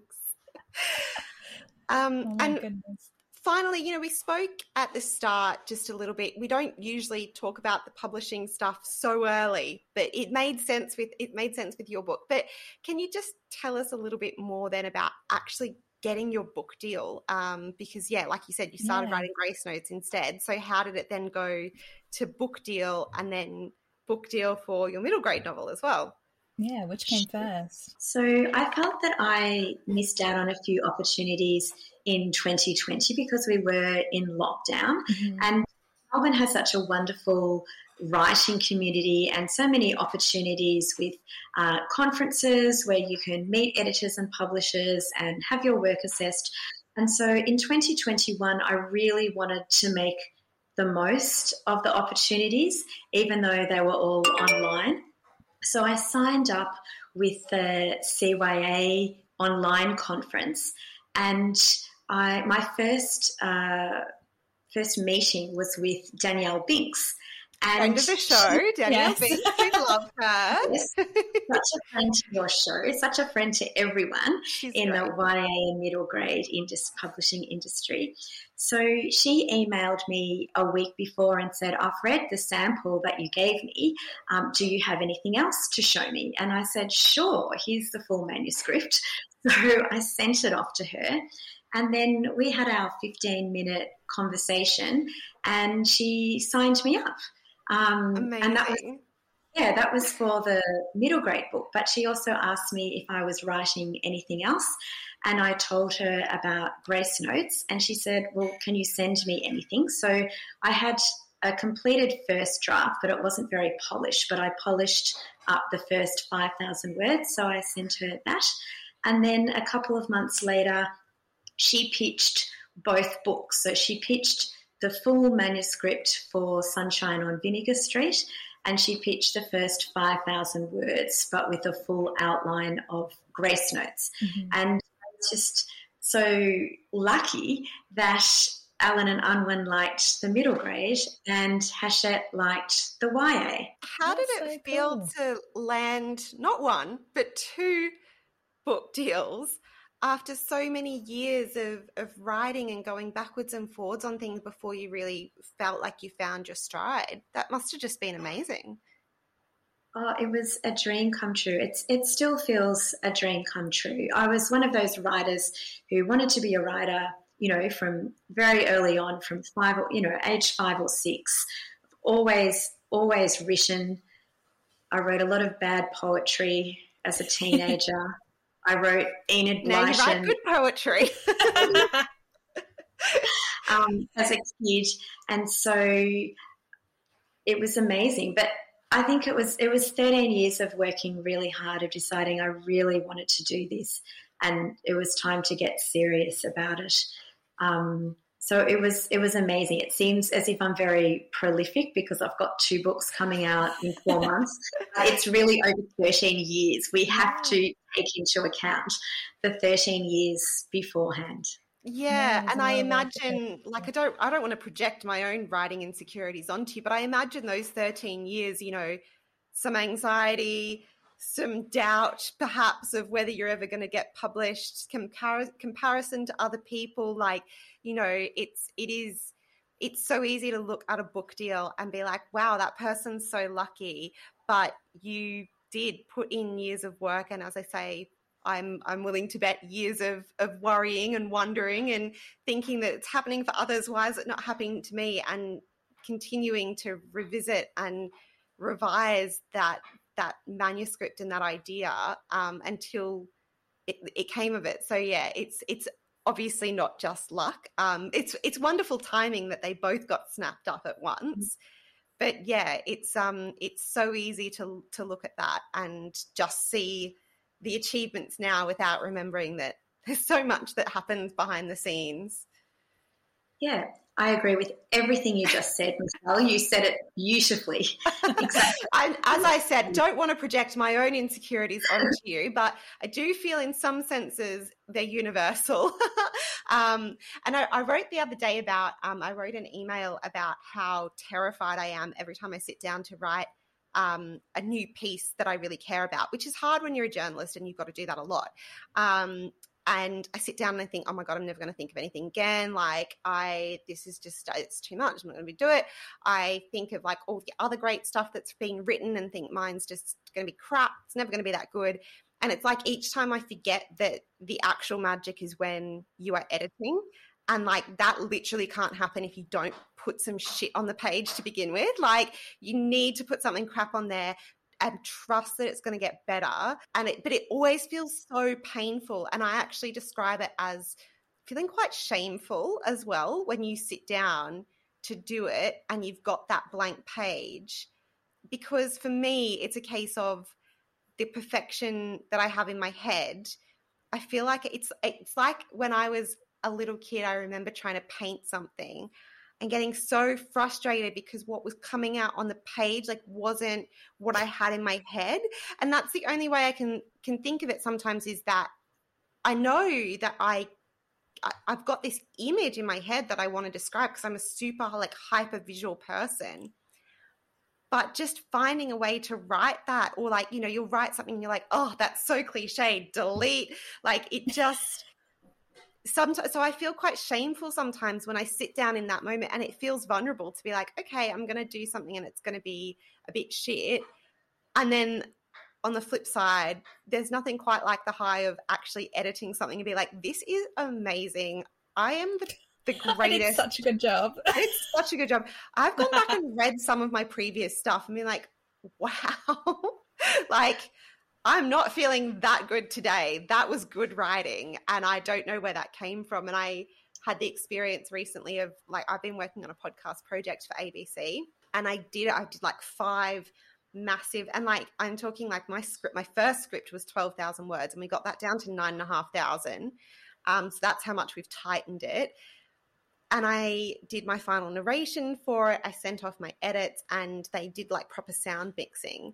Um Oh and goodness. finally you know we spoke at the start just a little bit. We don't usually talk about the publishing stuff so early but it made sense with it made sense with your book. But can you just tell us a little bit more then about actually getting your book deal? Um, because yeah, like you said, you started Yeah. writing Grace Notes instead. So how did it then go to book deal and then book deal for your middle grade novel as well? Yeah, which came first? So I felt that I missed out on a few opportunities in 2020 because we were in lockdown. Mhm. And Melbourne has such a wonderful writing community and so many opportunities with uh, conferences where you can meet editors and publishers and have your work assessed. And so in 2021, I really wanted to make the most of the opportunities, even though they were all online. So I signed up with the CYA online conference, and I my first uh, first meeting was with Danielle Binks. And Friend of the show, Danielle Yes. Binks. We love her. Yes, such a friend to your show, such a friend to everyone She's in great. the YA and middle grade indus- publishing industry. So she emailed me a week before and said, I've read the sample that you gave me. Um, do you have anything else to show me? And I said, Sure, here's the full manuscript. So I sent it off to her. And then we had our 15 minute conversation and she signed me up. Um, Amazing. and that was yeah, that was for the middle grade book, but she also asked me if I was writing anything else. And I told her about Grace Notes, and she said, Well, can you send me anything? So I had a completed first draft, but it wasn't very polished. But I polished up the first 5,000 words, so I sent her that. And then a couple of months later, she pitched both books. So she pitched the full manuscript for Sunshine on Vinegar Street, and she pitched the first 5,000 words, but with a full outline of Grace Notes. Mhm. And I was just so lucky that Allen and Unwin liked the middle grade and Hachette liked the YA. How did That's it so feel cool. to land not one, but two book deals after so many years of, of writing and going backwards and forwards on things before you really felt like you found your stride? That must have just been amazing. Oh, it was a dream come true. It's it still feels a dream come true. I was one of those writers who wanted to be a writer, you know, from very early on, from five, or, you know, age five or six. Always, always written. I wrote a lot of bad poetry as a teenager. I wrote Enid Now you write good poetry. um, as a kid, and so it was amazing. But I think it was it was 13 years of working really hard, of deciding I really wanted to do this, and it was time to get serious about it. Um, so it was it was amazing. It seems as if I'm very prolific because I've got two books coming out in four months. It's really over 13 years. We have to take into account the 13 years beforehand. Yeah, Yeah, and a I lot of work to imagine like I don't I don't want to project my own writing insecurities onto you, but I imagine those 13 years, you know, some anxiety, some doubt perhaps of whether you're ever going to get published, compar- comparison to other people like, you know, it's it is it's so easy to look at a book deal and be like, wow, that person's so lucky, but you did put in years of work and as I say, I'm I'm willing to bet years of of worrying and wondering and thinking that it's happening for others. Why is it not happening to me? And continuing to revisit and revise that that manuscript and that idea um, until it, it came of it. So yeah, it's it's obviously not just luck. Um, it's it's wonderful timing that they both got snapped up at once. But yeah, it's um it's so easy to to look at that and just see the achievements now without remembering that there's so much that happens behind the scenes. Yeah, I agree with everything you just said, Michelle. You said it beautifully. Exactly. I, as I said, don't want to project my own insecurities onto you, but I do feel in some senses they're universal. um, and I, I wrote the other day about, um, I wrote an email about how terrified I am every time I sit down to write um, a new piece that I really care about, which is hard when you're a journalist and you've got to do that a lot. Um, and I sit down and I think, oh my God, I'm never going to think of anything again. Like, I, this is just, it's too much. I'm not going to do it. I think of like all the other great stuff that's being written and think mine's just going to be crap. It's never going to be that good. And it's like each time I forget that the actual magic is when you are editing. And like that literally can't happen if you don't put some shit on the page to begin with. Like you need to put something crap on there and trust that it's going to get better. And it, but it always feels so painful. And I actually describe it as feeling quite shameful as well when you sit down to do it and you've got that blank page. Because for me, it's a case of the perfection that I have in my head. I feel like it's it's like when I was a little kid, I remember trying to paint something and getting so frustrated because what was coming out on the page like wasn't what I had in my head. And that's the only way I can can think of it sometimes is that I know that I I've got this image in my head that I want to describe because I'm a super like hyper visual person. But just finding a way to write that, or like, you know, you'll write something and you're like, oh, that's so cliche, delete. Like it just sometimes so I feel quite shameful sometimes when I sit down in that moment and it feels vulnerable to be like, okay, I'm gonna do something and it's gonna be a bit shit. And then on the flip side, there's nothing quite like the high of actually editing something and be like, this is amazing. I am the, the greatest. such a good job. it's such a good job. I've gone back and read some of my previous stuff and been like, wow, like I'm not feeling that good today. That was good writing. And I don't know where that came from. And I had the experience recently of like, I've been working on a podcast project for ABC and I did, I did like five massive and like i'm talking like my script my first script was 12000 words and we got that down to nine and a half thousand um, so that's how much we've tightened it and i did my final narration for it i sent off my edits and they did like proper sound mixing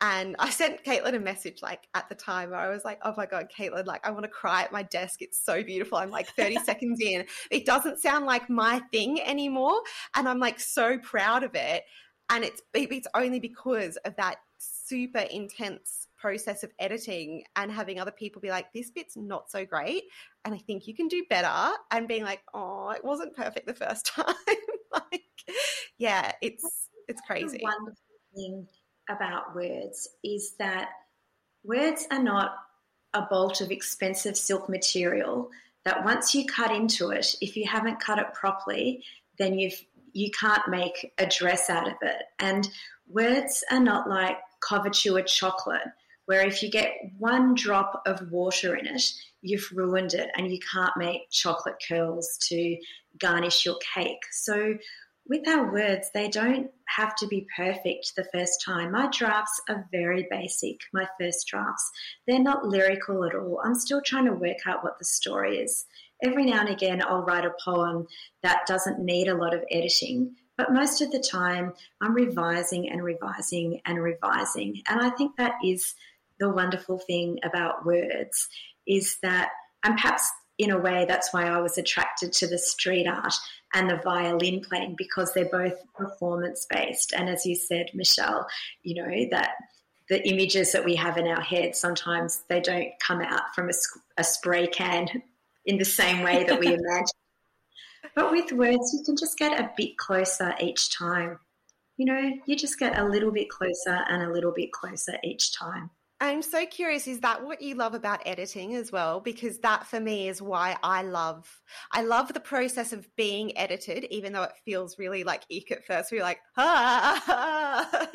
and I sent Caitlin a message like at the time where I was like, oh my God, Caitlin, like I want to cry at my desk. It's so beautiful. I'm like 30 seconds in. It doesn't sound like my thing anymore. And I'm like so proud of it and it's it's only because of that super intense process of editing and having other people be like this bit's not so great and i think you can do better and being like oh it wasn't perfect the first time like yeah it's it's crazy thing about words is that words are not a bolt of expensive silk material that once you cut into it if you haven't cut it properly then you've you can't make a dress out of it. And words are not like Couverture chocolate, where if you get one drop of water in it, you've ruined it and you can't make chocolate curls to garnish your cake. So, with our words, they don't have to be perfect the first time. My drafts are very basic, my first drafts. They're not lyrical at all. I'm still trying to work out what the story is every now and again I'll write a poem that doesn't need a lot of editing. But most of the time, I'm revising and revising and revising. And I think that is the wonderful thing about words is that, and perhaps in a way, that's why I was attracted to the street art and the violin playing because they're both performance based. And as you said, Michelle, you know, that the images that we have in our head sometimes they don't come out from a, a spray can in the same way that we imagine. But with words, you can just get a bit closer each time. You know, you just get a little bit closer and a little bit closer each time. I'm so curious is that what you love about editing as well? Because that for me is why I love I love the process of being edited even though it feels really like eek at first. We're like ah,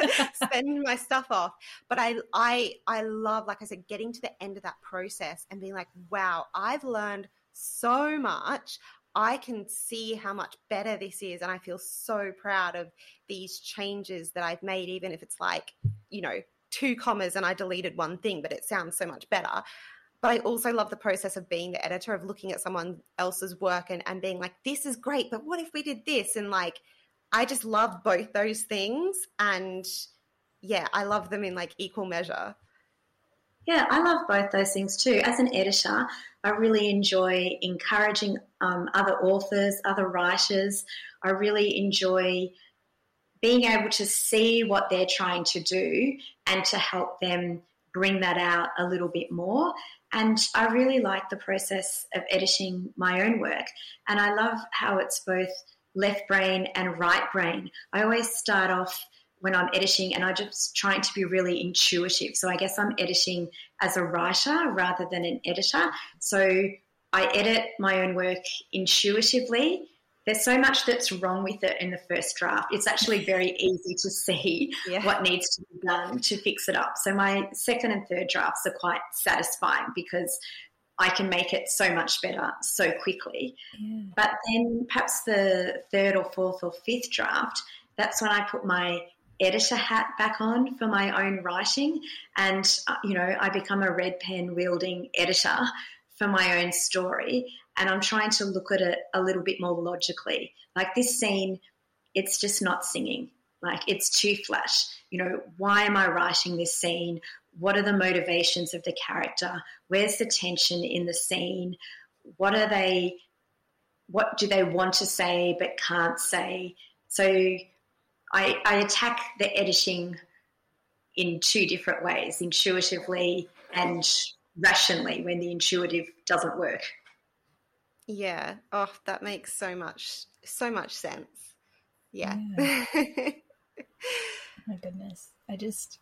send my stuff off. But I I I love like I said getting to the end of that process and being like wow I've learned so much. I can see how much better this is. And I feel so proud of these changes that I've made, even if it's like, you know, two commas and I deleted one thing, but it sounds so much better. But I also love the process of being the editor, of looking at someone else's work and, and being like, this is great, but what if we did this? And like, I just love both those things. And yeah, I love them in like equal measure. Yeah, I love both those things too. As an editor, I really enjoy encouraging um, other authors, other writers. I really enjoy being able to see what they're trying to do and to help them bring that out a little bit more. And I really like the process of editing my own work. And I love how it's both left brain and right brain. I always start off when I'm editing, and I'm just trying to be really intuitive. So I guess I'm editing as a writer rather than an editor. So I edit my own work intuitively. There's so much that's wrong with it in the first draft. It's actually very easy to see Yeah. what needs to be done to fix it up. So my second and third drafts are quite satisfying because I can make it so much better so quickly. Yeah. But then perhaps the third or fourth or fifth draft, that's when I put my editor hat back on for my own writing. And, uh, you know, I become a red pen wielding editor for my own story. And I'm trying to look at it a little bit more logically. Like this scene, it's just not singing. Like it's too flat. You know, why am I writing this scene? What are the motivations of the character? Where's the tension in the scene? What are they what do they want to say but can't say? So I, I attack the editing in two different ways intuitively and rationally when the intuitive doesn't work. Yeah. Oh, that makes so much so much sense. Yeah. Oh my goodness. I just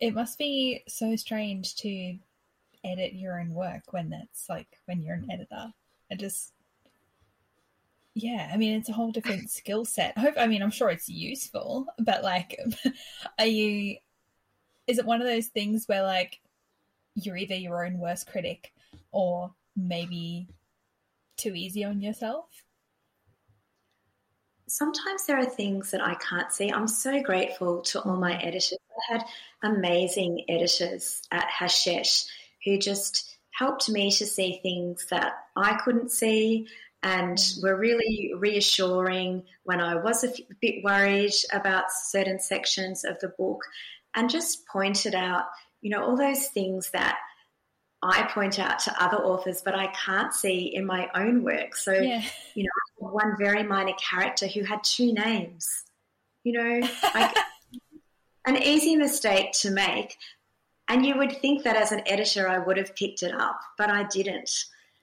it must be so strange to edit your own work when that's like when you're an editor. I just yeah, I mean it's a whole different skill set. I hope I mean I'm sure it's useful, but like are you is it one of those things where like you're either your own worst critic or maybe too easy on yourself? Sometimes there are things that I can't see. I'm so grateful to all my editors. I had amazing editors at Hachette who just helped me to see things that I couldn't see and were really reassuring when I was a bit worried about certain sections of the book and just pointed out, you know, all those things that I point out to other authors, but I can't see in my own work. So, Yeah. you know, one very minor character who had two names. You know, like an easy mistake to make. And you would think that as an editor, I would have picked it up, but I didn't.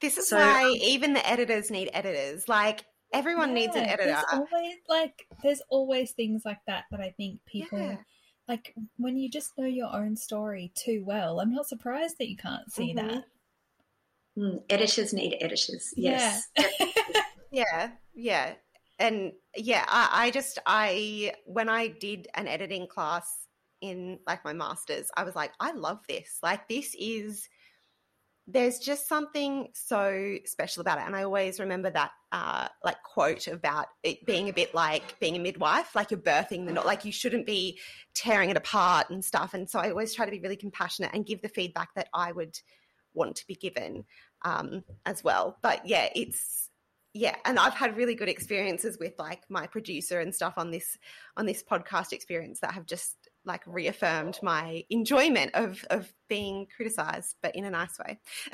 This is So- why even the editors need editors. Like everyone needs an editor. There's always like there's always things like that that I think people Yeah. Like when you just know your own story too well. I'm not surprised that you can't see Mhm. that. Mm, editors need editors. Yes. Yeah, yeah. And yeah, I, I just I when I did an editing class in like my masters, I was like, I love this. Like this is there's just something so special about it. And I always remember that uh like quote about it being a bit like being a midwife, like you're birthing the not like you shouldn't be tearing it apart and stuff. And so I always try to be really compassionate and give the feedback that I would want to be given um as well. But yeah, it's yeah and i've had really good experiences with like my producer and stuff on this on this podcast experience that have just like reaffirmed my enjoyment of of being criticized but in a nice way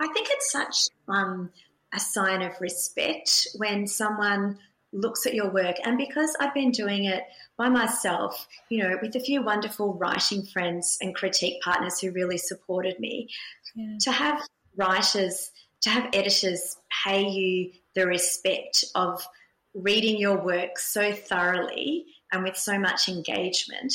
I think it's such um, a sign of respect when someone looks at your work. And because I've been doing it by myself, you know, with a few wonderful writing friends and critique partners who really supported me, Yeah. to have writers, to have editors pay you the respect of reading your work so thoroughly and with so much engagement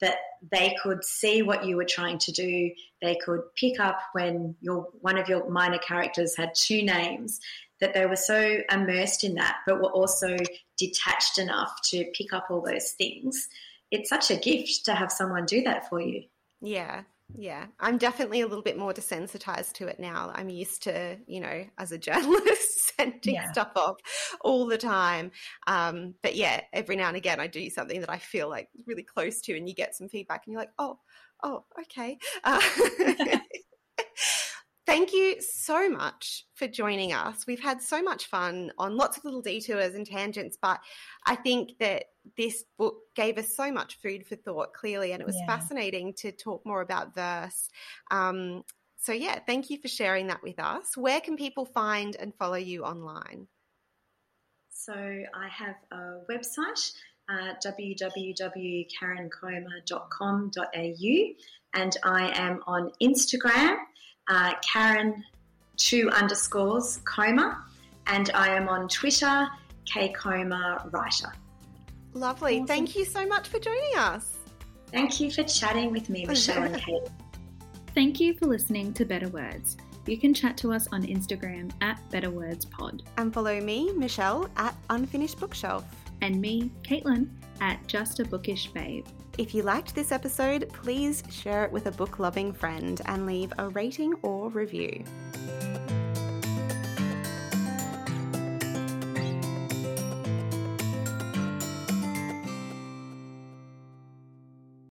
that they could see what you were trying to do. They could pick up when your one of your minor characters had two names. That they were so immersed in that, but were also detached enough to pick up all those things. It's such a gift to have someone do that for you. yeah yeah i'm definitely a little bit more desensitized to it now i'm used to you know as a journalist sending Yeah. stuff off all the time um but yeah every now and again i do something that i feel like really close to and you get some feedback and you're like oh oh okay uh, Thank you so much for joining us. We've had so much fun on lots of little detours and tangents, but I think that this book gave us so much food for thought, clearly, and it was Yeah. fascinating to talk more about verse. Um, so, yeah, thank you for sharing that with us. Where can people find and follow you online? So I have a website, uh, www.karencomer.com.au, and I am on Instagram, uh, Karen two underscores comer, and I am on Twitter, kcomer writer. Lovely. Awesome. Thank you so much for joining us. Thank you for chatting with me, Michelle and Kate. Thank you for listening to Better Words. You can chat to us on Instagram at Better Words Pod, And follow me, Michelle, at Unfinished Bookshelf. and me, Caitlin, at Just a Bookish Babe. If you liked this episode, please share it with a book loving friend and leave a rating or review.